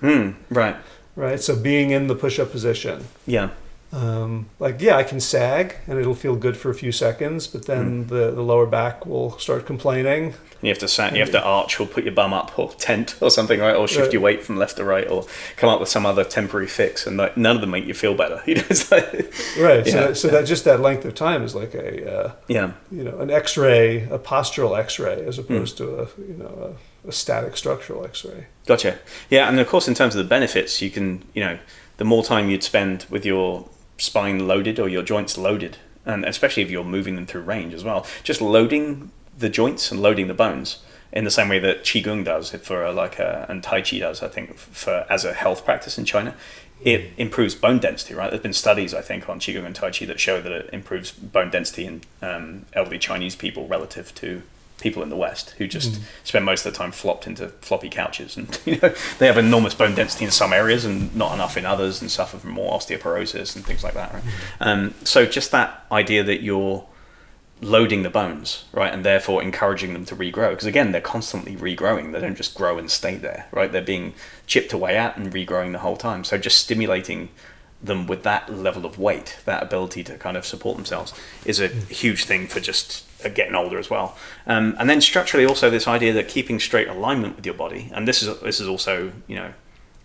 Hmm. right. Right. So being in the push up position. Yeah um, like yeah, I can sag and it'll feel good for a few seconds, but then mm. the, the lower back will start complaining. You have to sat, you have to arch or put your bum up or tent or something, right? Or shift right. your weight from left to right, or come up with some other temporary fix, and like, none of them make you feel better. [laughs] You know, like, right. Yeah, so, that, so yeah. that just that length of time is like a uh, yeah, you know, an X-ray, a postural X-ray, as opposed mm. to a you know a, a static structural X-ray. Gotcha. Yeah, and of course, in terms of the benefits, you can you know the more time you'd spend with your spine loaded or your joints loaded, and especially if you're moving them through range as well. Just loading the joints and loading the bones in the same way that qigong does for a, like a, and tai chi does, I think, for as a health practice in China. It improves bone density, right? There's been studies, I think, on qigong and tai chi that show that it improves bone density in um, elderly Chinese people relative to people in the West who just mm. spend most of the time flopped into floppy couches, and [laughs] you know they have enormous bone density in some areas and not enough in others, and suffer from more osteoporosis and things like that. Right? Mm. Um, so just that idea that you're loading the bones, right, and therefore encouraging them to regrow, because again they're constantly regrowing. They don't just grow and stay there, right? They're being chipped away at and regrowing the whole time. So just stimulating them with that level of weight, that ability to kind of support themselves, is a mm. huge thing for just getting older as well. Um, and then structurally, also this idea that keeping straight alignment with your body, and this is this is also you know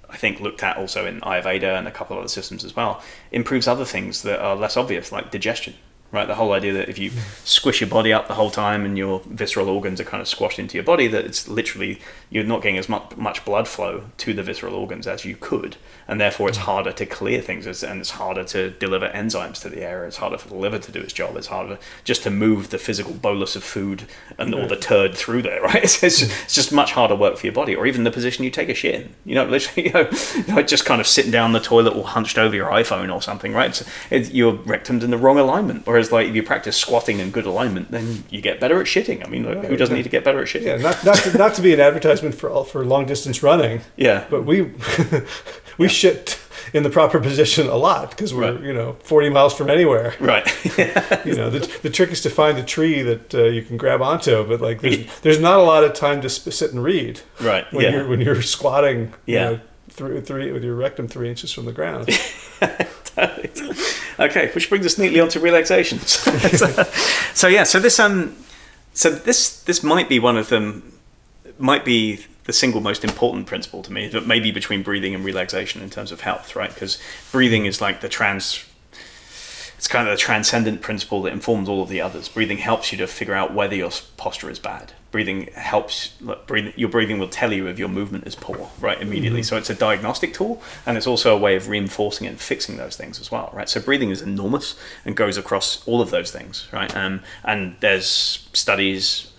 I think looked at also in Ayurveda and a couple of other systems as well, improves other things that are less obvious, like digestion right? The whole idea that if you squish your body up the whole time and your visceral organs are kind of squashed into your body, that it's literally you're not getting as much, much blood flow to the visceral organs as you could, and therefore it's mm. harder to clear things and it's harder to deliver enzymes to the area. It's harder for the liver to do its job. It's harder just to move the physical bolus of food and all the mm. turd through there, [laughs] right? It's, it's, just, it's just much harder work for your body, or even the position you take a shit in. You know, [laughs] literally, you know, like just kind of sitting down the toilet or hunched over your iPhone or something, right? It's, it, your rectum's in the wrong alignment, or Whereas, like, if you practice squatting and good alignment, then you get better at shitting. I mean, like, who doesn't need to get better at shitting? Yeah, not not to, not to be an advertisement for for long distance running. Yeah, but we [laughs] we yeah. shit in the proper position a lot because we're right. you know 40 miles from anywhere right [laughs] you know the, the trick is to find a tree that uh, you can grab onto but like there's, there's not a lot of time to sp- sit and read right when yeah. you're when you're squatting yeah you know, three, three with your rectum three inches from the ground [laughs] [laughs] okay, which brings us neatly onto relaxation. [laughs] so, so, yeah, so this um, so this this might be one of them, might be the single most important principle to me, but maybe between breathing and relaxation in terms of health, right? Because breathing is like the trans it's kind of the transcendent principle that informs all of the others. Breathing helps you to figure out whether your posture is bad. Breathing helps. Breathing, your breathing will tell you if your movement is poor, right? Immediately. Mm-hmm. So it's a diagnostic tool, and it's also a way of reinforcing and fixing those things as well, right? So breathing is enormous and goes across all of those things, right? Um, and there's studies,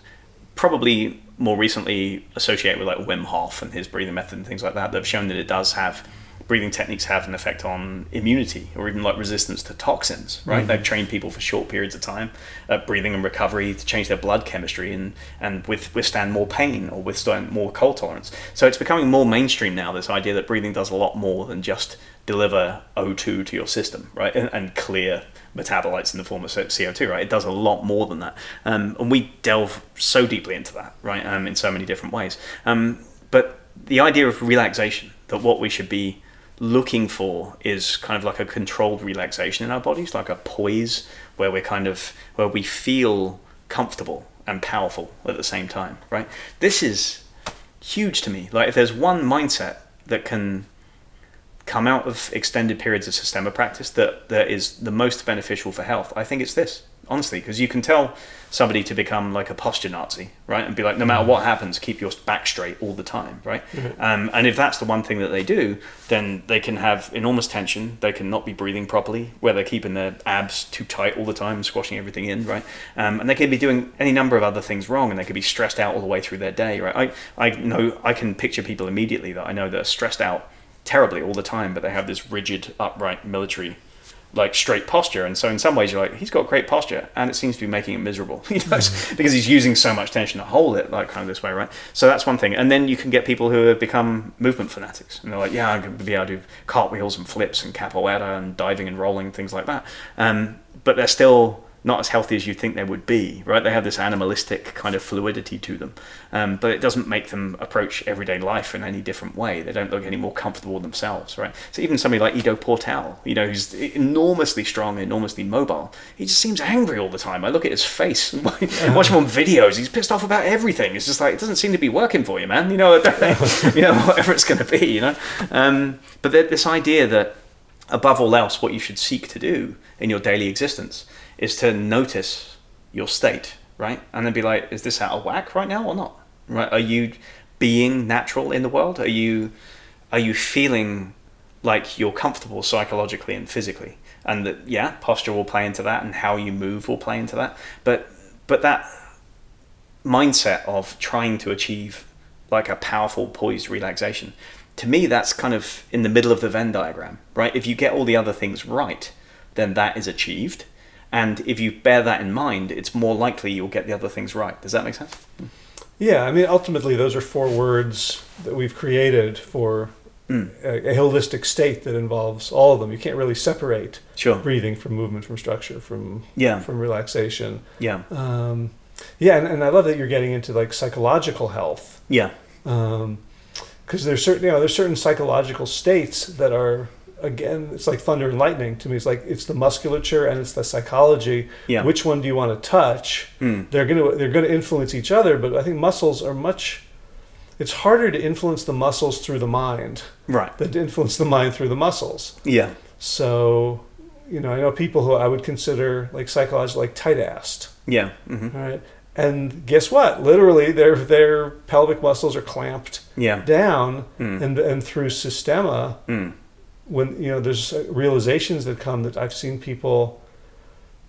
probably more recently associated with like Wim Hof and his breathing method and things like that, that have shown that it does have breathing techniques have an effect on immunity or even like resistance to toxins, right? Mm-hmm. They've trained people for short periods of time at breathing and recovery to change their blood chemistry and, and with, withstand more pain or withstand more cold tolerance. So it's becoming more mainstream now, this idea that breathing does a lot more than just deliver O2 to your system, right? And, and clear metabolites in the form of CO2, right? It does a lot more than that. Um, and we delve so deeply into that, right? Um, in so many different ways. Um, but the idea of relaxation, that what we should be looking for is kind of like a controlled relaxation in our bodies, like a poise where we're kind of where we feel comfortable and powerful at the same time, right? This is huge to me. Like if there's one mindset that can come out of extended periods of Systema practice that that is the most beneficial for health, I think it's this honestly, because you can tell somebody to become like a posture Nazi, right? And be like, no matter what happens, keep your back straight all the time, right? Mm-hmm. Um, and if that's the one thing that they do, then they can have enormous tension. They can not be breathing properly, where they're keeping their abs too tight all the time, squashing everything in, right? Um, and they can be doing any number of other things wrong, and they could be stressed out all the way through their day, right? I, I know I can picture people immediately that I know that are stressed out terribly all the time, but they have this rigid, upright military like straight posture. And so in some ways you're like he's got great posture and it seems to be making it miserable [laughs] you know mm-hmm. [laughs] because he's using so much tension to hold it like kind of this way right? So that's one thing. And then you can get people who have become movement fanatics and they're like yeah i'm going to be able to do cartwheels and flips and capoeira and diving and rolling things like that. Um, but they're still not as healthy as you think they would be, right? They have this animalistic kind of fluidity to them, um, but it doesn't make them approach everyday life in any different way. They don't look any more comfortable themselves, right? So even somebody like Ido Portal, you know, who's enormously strong, enormously mobile, he just seems angry all the time. I look at his face and [laughs] watch him on videos. He's pissed off about everything. It's just like it doesn't seem to be working for you, man. You know, [laughs] you know, whatever it's going to be, you know. Um, but this idea that above all else, what you should seek to do in your daily existence is to notice your state, right? And then be like, is this out of whack right now or not? Right? Are you being natural in the world? Are you are you feeling like you're comfortable psychologically and physically? And that yeah, posture will play into that and how you move will play into that. But but that mindset of trying to achieve like a powerful poised relaxation to me that's kind of in the middle of the venn diagram right if you get all the other things right then that is achieved and if you bear that in mind, it's more likely you'll get the other things right. Does that make sense? Yeah, I mean, ultimately, those are four words that we've created for mm. a, a, holistic state that involves all of them. You can't really separate sure. breathing from movement, from structure, from yeah. from relaxation. Yeah. Um, yeah, and, and I love that you're getting into like psychological health. Yeah. Because um, there's certain, you know, there's certain psychological states that are again, it's like thunder and lightning to me. It's like it's the musculature and it's the psychology. Yeah. Which one do you want to touch? Mm. They're gonna they're gonna influence each other, but I think muscles are much. it's harder to influence the muscles through the mind Right. than to influence the mind through the muscles. Yeah. So, you know, I know people who I would consider like psychologically like tight-assed. Yeah. hmm All right. And guess what? Literally, their their pelvic muscles are clamped Yeah. down, Mm. and and through systema, Mm. When you know there's uh, realizations that come that I've seen people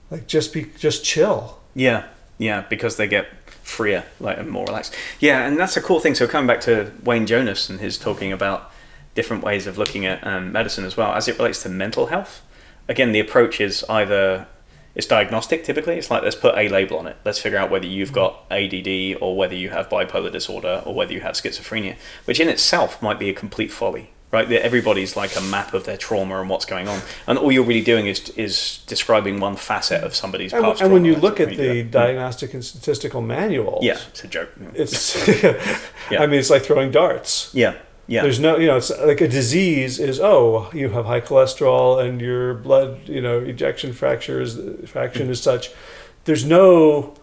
like just be just chill. Yeah, yeah, because they get freer, like and more relaxed. Yeah, and that's a cool thing. So coming back to Wayne Jonas and his talking about different ways of looking at um, medicine as well as it relates to mental health. Again, the approach is either it's diagnostic. Typically, it's like let's put a label on it. Let's figure out whether you've got ADD or whether you have bipolar disorder or whether you have schizophrenia, which in itself might be a complete folly. Right, everybody's like a map of their trauma and what's going on, and all you're really doing is is describing one facet of somebody's And, past. and when you look at you the do. diagnostic and statistical manuals, Yeah, it's a joke. it's [laughs] [laughs] Yeah. I mean it's like throwing darts. Yeah, yeah, There's no, you know, it's like a disease is oh, you have high cholesterol and your blood, you know, ejection fracture is fraction is such. There's no,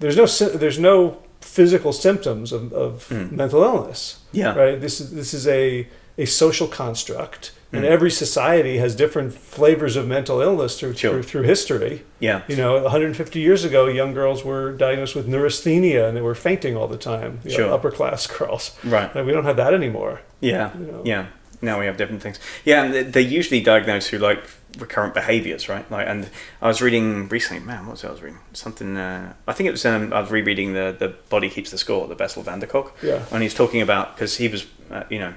there's no, there's no physical symptoms of, of Mm. mental illness. yeah, Right. This is this is a a social construct, and Mm. every society has different flavors of mental illness through Sure. through, through history. yeah, You know, 150 years ago, young girls were diagnosed with neurasthenia and they were fainting all the time. You know, Sure. upper class [laughs] girls. right, Like, we don't have that anymore. yeah, You know? yeah. Now we have different things. Yeah, and they- they're usually diagnosed through like recurrent behaviors, right? Like, and I was reading recently. Man, what was I was reading? Something. Uh, I think it was. Um, I was rereading the the Body Keeps the Score, the Bessel van der Kolk, Yeah. and he's talking about because he was, uh, you know,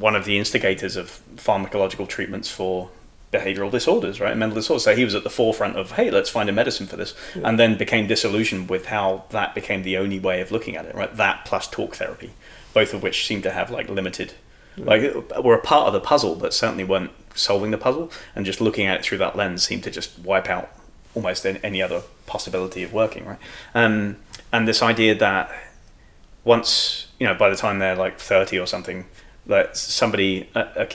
one of the instigators of pharmacological treatments for behavioral disorders, right? Mental disorders. So he was at the forefront of, hey, let's find a medicine for this, Yeah. and then became disillusioned with how that became the only way of looking at it, right? That plus talk therapy, both of which seem to have like limited, like were a part of the puzzle, but certainly weren't solving the puzzle, and just looking at it through that lens seemed to just wipe out almost any other possibility of working, right? Um, and this idea that once you know by the time they're like 30 or something that somebody a,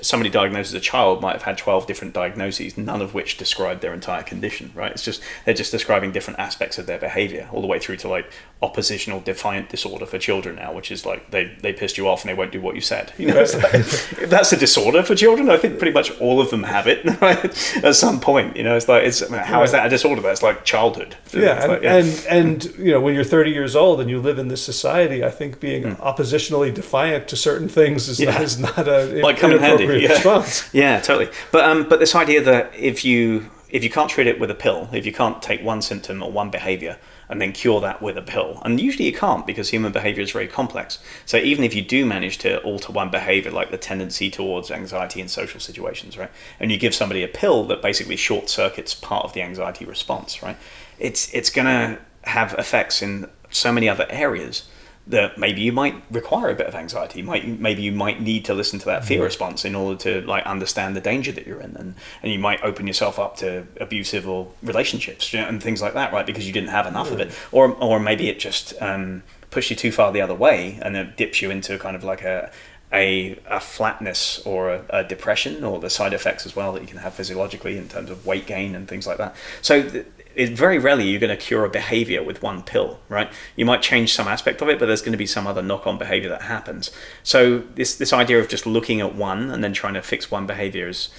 somebody diagnosed as a child might have had 12 different diagnoses none of which describe their entire condition right? It's just they're just describing different aspects of their behavior all the way through to like oppositional defiant disorder for children now which is like they they pissed you off and they won't do what you said. [laughs] You know like, that's a disorder for children? I think pretty much all of them have it [laughs] right? At some point you know it's like it's how is that a disorder? That's like childhood. Yeah, and, like, and and you know when you're 30 years old and you live in this society, I think being hmm. oppositionally defiant to certain things is. Yeah. not, is not a Like come handy, yeah. response. [laughs] Yeah, totally. But um, but this idea that if you if you can't treat it with a pill, if you can't take one symptom or one behavior and then cure that with a pill, and usually you can't because human behavior is very complex. So even if you do manage to alter one behavior, like the tendency towards anxiety in social situations, right, and you give somebody a pill that basically short circuits part of the anxiety response, right, it's it's gonna have effects in so many other areas that maybe you might require a bit of anxiety. You might maybe you might need to listen to that fear response in order to like understand the danger that you're in, and and you might open yourself up to abusive or relationships you know, and things like that, right? Because you didn't have enough of it, or or maybe it just um, pushed you too far the other way, and it dips you into kind of like a a, a flatness or a, a depression or the side effects as well that you can have physiologically in terms of weight gain and things like that. So th- it, very rarely you're going to cure a behavior with one pill, right? You might change some aspect of it, but there's going to be some other knock-on behavior that happens. So this this idea of just looking at one and then trying to fix one behavior is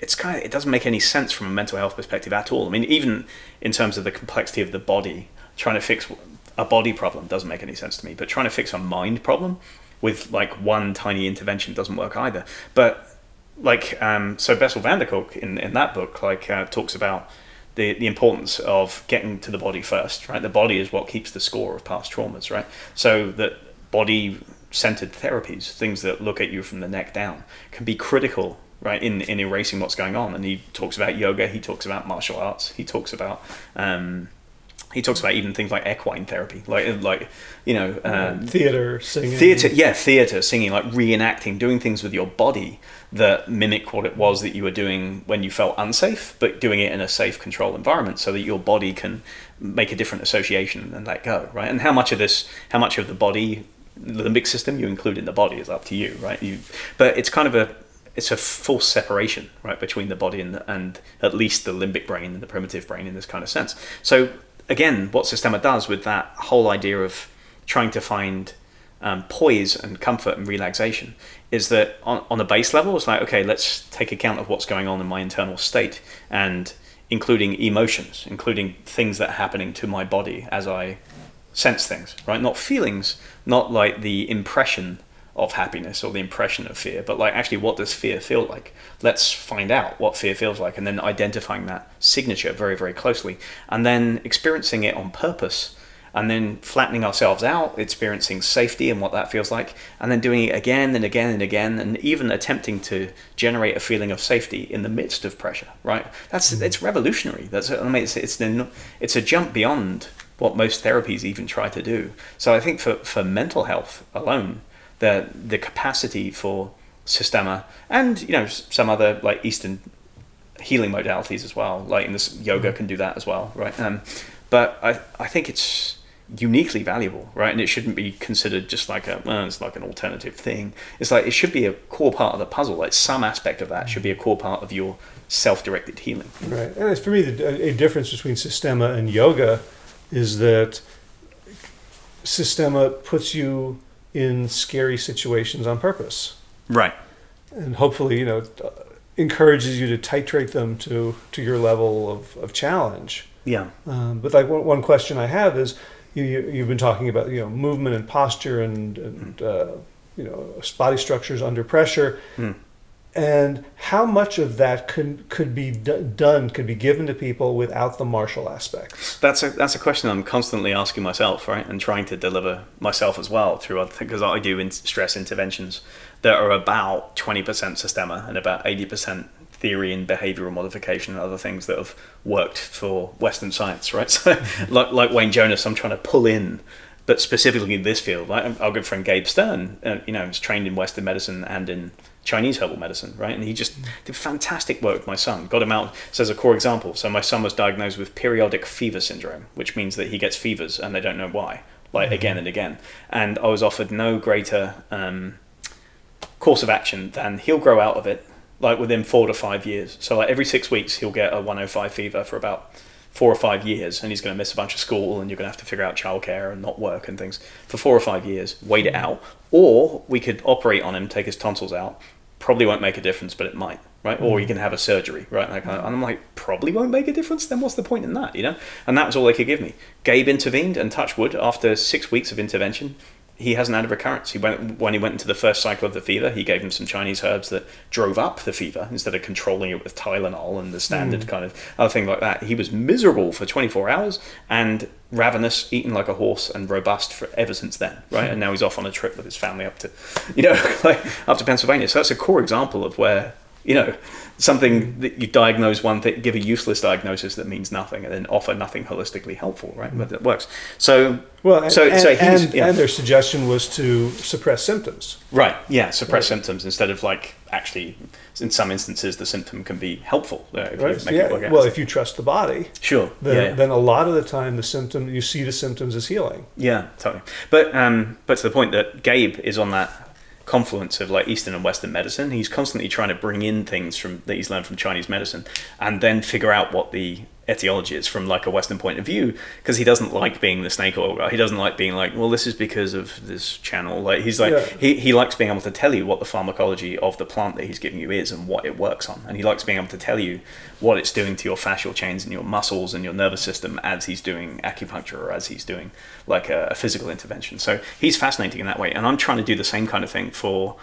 it's kind of it doesn't make any sense from a mental health perspective at all. I mean, even in terms of the complexity of the body, trying to fix a body problem doesn't make any sense to me. But trying to fix a mind problem with like one tiny intervention doesn't work either. But like um, so Bessel van der Kolk in, in that book like uh, talks about the, the importance of getting to the body first right? The body is what keeps the score of past traumas right? So that body centered therapies things that look at you from the neck down can be critical right in, in erasing what's going on. And he talks about yoga he talks about martial arts he talks about um, he talks about even things like equine therapy like like you know um, Theater, singing, theater yeah theater singing like reenacting doing things with your body that mimic what it was that you were doing when you felt unsafe but doing it in a safe controlled environment so that your body can make a different association and let go right? And how much of this how much of the body the limbic system you include in the body is up to you right? You but it's kind of a it's a false separation right between the body and the, and at least the limbic brain and the primitive brain in this kind of sense. So again what Systema does with that whole idea of trying to find um, poise and comfort and relaxation is that on, on a base level, it's like, okay, let's take account of what's going on in my internal state and including emotions, including things that are happening to my body as I sense things, right? Not feelings, not like the impression of happiness or the impression of fear, but like actually what does fear feel like? Let's find out what fear feels like and then identifying that signature very, very closely and then experiencing it on purpose and then flattening ourselves out, experiencing safety and what that feels like, and then doing it again and again and again, and even attempting to generate a feeling of safety in the midst of pressure. Right? That's mm-hmm. it's revolutionary. That's I mean, it's it's it's a jump beyond what most therapies even try to do. So I think for for mental health alone, the the capacity for Systema and you know some other like Eastern healing modalities as well, like in this yoga mm-hmm. can do that as well, right? Um, but I I think it's uniquely valuable, right? And it shouldn't be considered just like a well, it's like an alternative thing. It's like it should be a core part of the puzzle. Like some aspect of that should be a core part of your self-directed healing. Right, and for me, the, a difference between Systema and yoga is that Systema puts you in scary situations on purpose. Right. And hopefully, you know, encourages you to titrate them to to your level of, of challenge. Yeah. Um, but like one, one question I have is you, you have been talking about you know movement and posture and, and mm. uh, you know body structures under pressure. Mm. And how much of that could could be d- done, could be given to people without the martial aspects? That's a that's a question I'm constantly asking myself, right, and trying to deliver myself as well through other because I do in stress interventions that are about twenty percent Systema and about eighty percent theory and behavioral modification and other things that have worked for Western science, right? [laughs] So, like, like Wayne Jonas, I'm trying to pull in, but specifically in this field. Like our good friend Gabe Stern, uh, you know, is trained in Western medicine and in Chinese herbal medicine, right? And he just did fantastic work with my son. Got him out. So as a core example, so my son was diagnosed with periodic fever syndrome, which means that he gets fevers and they don't know why, like mm-hmm. again and again. And I was offered no greater um, course of action than he'll grow out of it like within four to five years. So like every six weeks, he'll get a 105 fever for about four or five years, and he's going to miss a bunch of school, and you're going to have to figure out childcare and not work and things for four or five years. Wait it out, or we could operate on him, take his tonsils out. Probably won't make a difference, but it might, right? Or you can have a surgery, right? Like, and I'm like, probably won't make a difference. Then what's the point in that, you know? And that was all they could give me. Gabe intervened, and touch wood, after six weeks of intervention, he hasn't had a recurrence. He went when he went into the first cycle of the fever. He gave him some Chinese herbs that drove up the fever instead of controlling it with Tylenol and the standard mm. kind of other thing like that. He was miserable for 24 hours and ravenous, eating like a horse, and robust for ever since then. Right, mm. and now he's off on a trip with his family up to, you know, [laughs] like up to Pennsylvania. So that's a core example of where you know something that you diagnose one thing, give a useless diagnosis that means nothing, and then offer nothing holistically helpful, right? But it works. So, well, and, so, and, so and, yeah. and, their suggestion was to suppress symptoms. Right. Yeah, suppress right. symptoms instead of like actually. In some instances, the symptom can be helpful. Uh, right. yeah. well, if you trust the body, sure. Then, yeah, yeah. then a lot of the time, the symptom you see the symptoms as healing. Yeah, totally. But um, but to the point that Gabe is on that confluence of like Eastern and Western medicine. He's constantly trying to bring in things from that he's learned from Chinese medicine, and then figure out what the etiology is from like a Western point of view because he doesn't like being the snake oil guy. He doesn't like being like, well, this is because of this channel. Like he's like yeah. he, he likes being able to tell you what the pharmacology of the plant that he's giving you is and what it works on, and he likes being able to tell you what it's doing to your fascial chains and your muscles and your nervous system as he's doing acupuncture or as he's doing like a, a physical intervention. So he's fascinating in that way, and I'm trying to do the same kind of thing for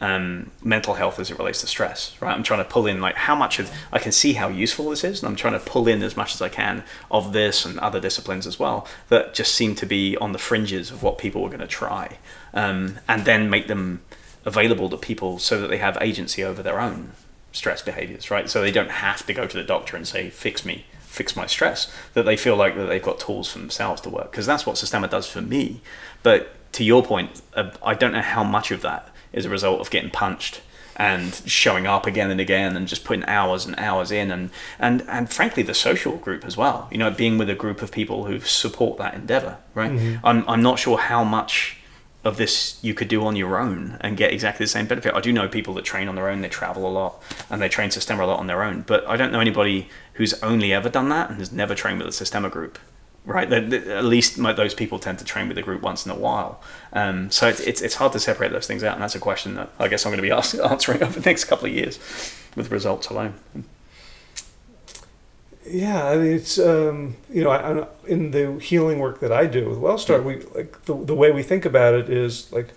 um, mental health as it relates to stress, right? I'm trying to pull in like how much of I can see how useful this is, and I'm trying to pull in as much as I can of this and other disciplines as well that just seem to be on the fringes of what people are going to try, um, and then make them available to people so that they have agency over their own stress behaviors, right? So they don't have to go to the doctor and say, "Fix me." fix my stress that they feel like that they've got tools for themselves to work because that's what Systema does for me but to your point uh, i don't know how much of that is a result of getting punched and showing up again and again and just putting hours and hours in and and and frankly the social group as well. You know being with a group of people who support that endeavor right? Mm-hmm. I'm, I'm not sure how much of this you could do on your own and get exactly the same benefit. I do know people that train on their own. They travel a lot and they train Systema a lot on their own. But i don't know anybody who's only ever done that and has never trained with a Systema group right? At least those people tend to train with the group once in a while. Um, so it's, it's, it's hard to separate those things out, and that's a question that I guess I'm going to be [laughs] ask, answering over the next couple of years with results alone. Yeah, I mean, it's um, you know, I, in the healing work that I do with WellStart, we like the the way we think about it is like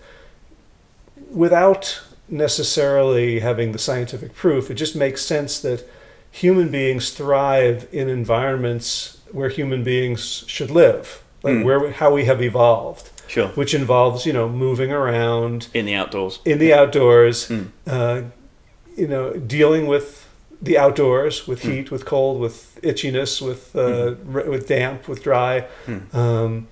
without necessarily having the scientific proof, it just makes sense that human beings thrive in environments where human beings should live, like Mm. where how we have evolved, Sure. which involves you know moving around In the outdoors. in the outdoors, Mm. uh, you know, dealing with the outdoors, with Mm. heat, with cold, with itchiness, with uh, Mm-hmm. r- with damp, with dry, Mm. um,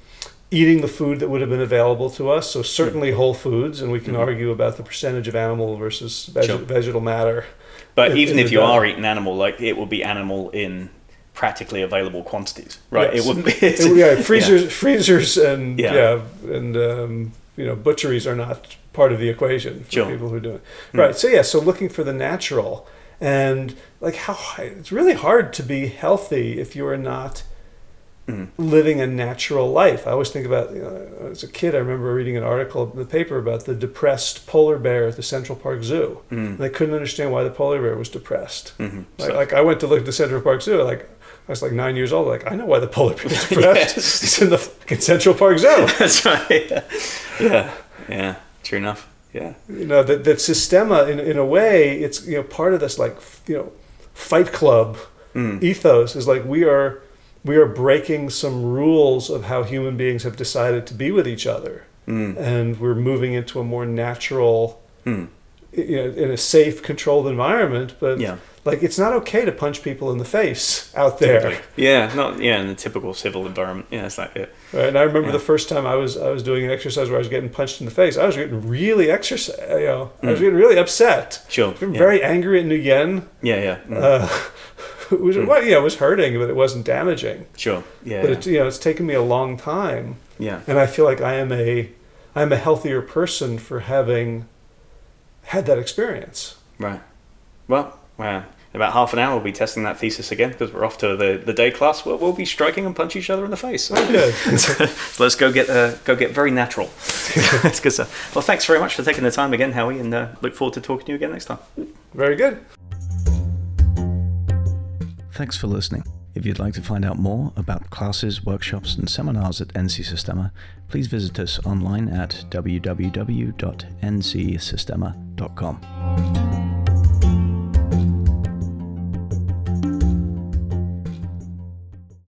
eating the food that would have been available to us. So certainly whole foods, and we can Mhm. argue about the percentage of animal versus veg- Sure. vegetal matter. But in- even in if you diet. are eating animal, like it will be animal in practically available quantities, right? Yes. It wouldn't be. It- yeah, freezers, freezers, and Yeah. yeah, and um, you know, butcheries are not part of the equation for Sure. people who are doing. Mm. Right. So yeah. So looking for the natural, and like how it's really hard to be healthy if you are not Mhm. living a natural life. I always think about you know, as a kid. I remember reading an article in the paper about the depressed polar bear at the Central Park Zoo. Mm. And I couldn't understand why the polar bear was depressed. Mhm. Like, So- like I went to look at the Central Park Zoo. Like I was like nine years old. Like I know why the polar bear is depressed. [laughs] Yes. It's in the Central Park Zoo. [laughs] That's right. Yeah. yeah. Yeah. True enough. Yeah. You know that that Systema in in a way it's you know part of this like you know Fight Club Mm. ethos is like we are we are breaking some rules of how human beings have decided to be with each other, Mm. and we're moving into a more natural. Mm. You know, in a safe, controlled environment, but Yeah. Like it's not okay to punch people in the face out there. Typically. Yeah. Not yeah. In the typical civil environment. Yeah. It's not it. Right, and I remember Yeah. the first time I was I was doing an exercise where I was getting punched in the face. I was getting really exercise, you know, I was Mm. getting really upset. Sure. Yeah. very angry at Nguyen. Yeah. Yeah. Mm. Uh, [laughs] it was Mm. well, yeah, it was hurting, but it wasn't damaging. sure. Yeah. But yeah. it's you know, it's taken me a long time, yeah. and I feel like I am a I'm a healthier person for having had that experience. Right. Well, well, in about half an hour we'll be testing that thesis again because we're off to the, the day class. We'll, we'll be striking and punch each other in the face. Oh, good. [laughs] so let's go get uh, go get very natural. [laughs] That's good stuff. Well, thanks very much for taking the time again, Howie, and uh, look forward to talking to you again next time. Very good. Thanks for listening. If you'd like to find out more about classes, workshops, and seminars at NC Systema, please visit us online at www.ncsystema.com.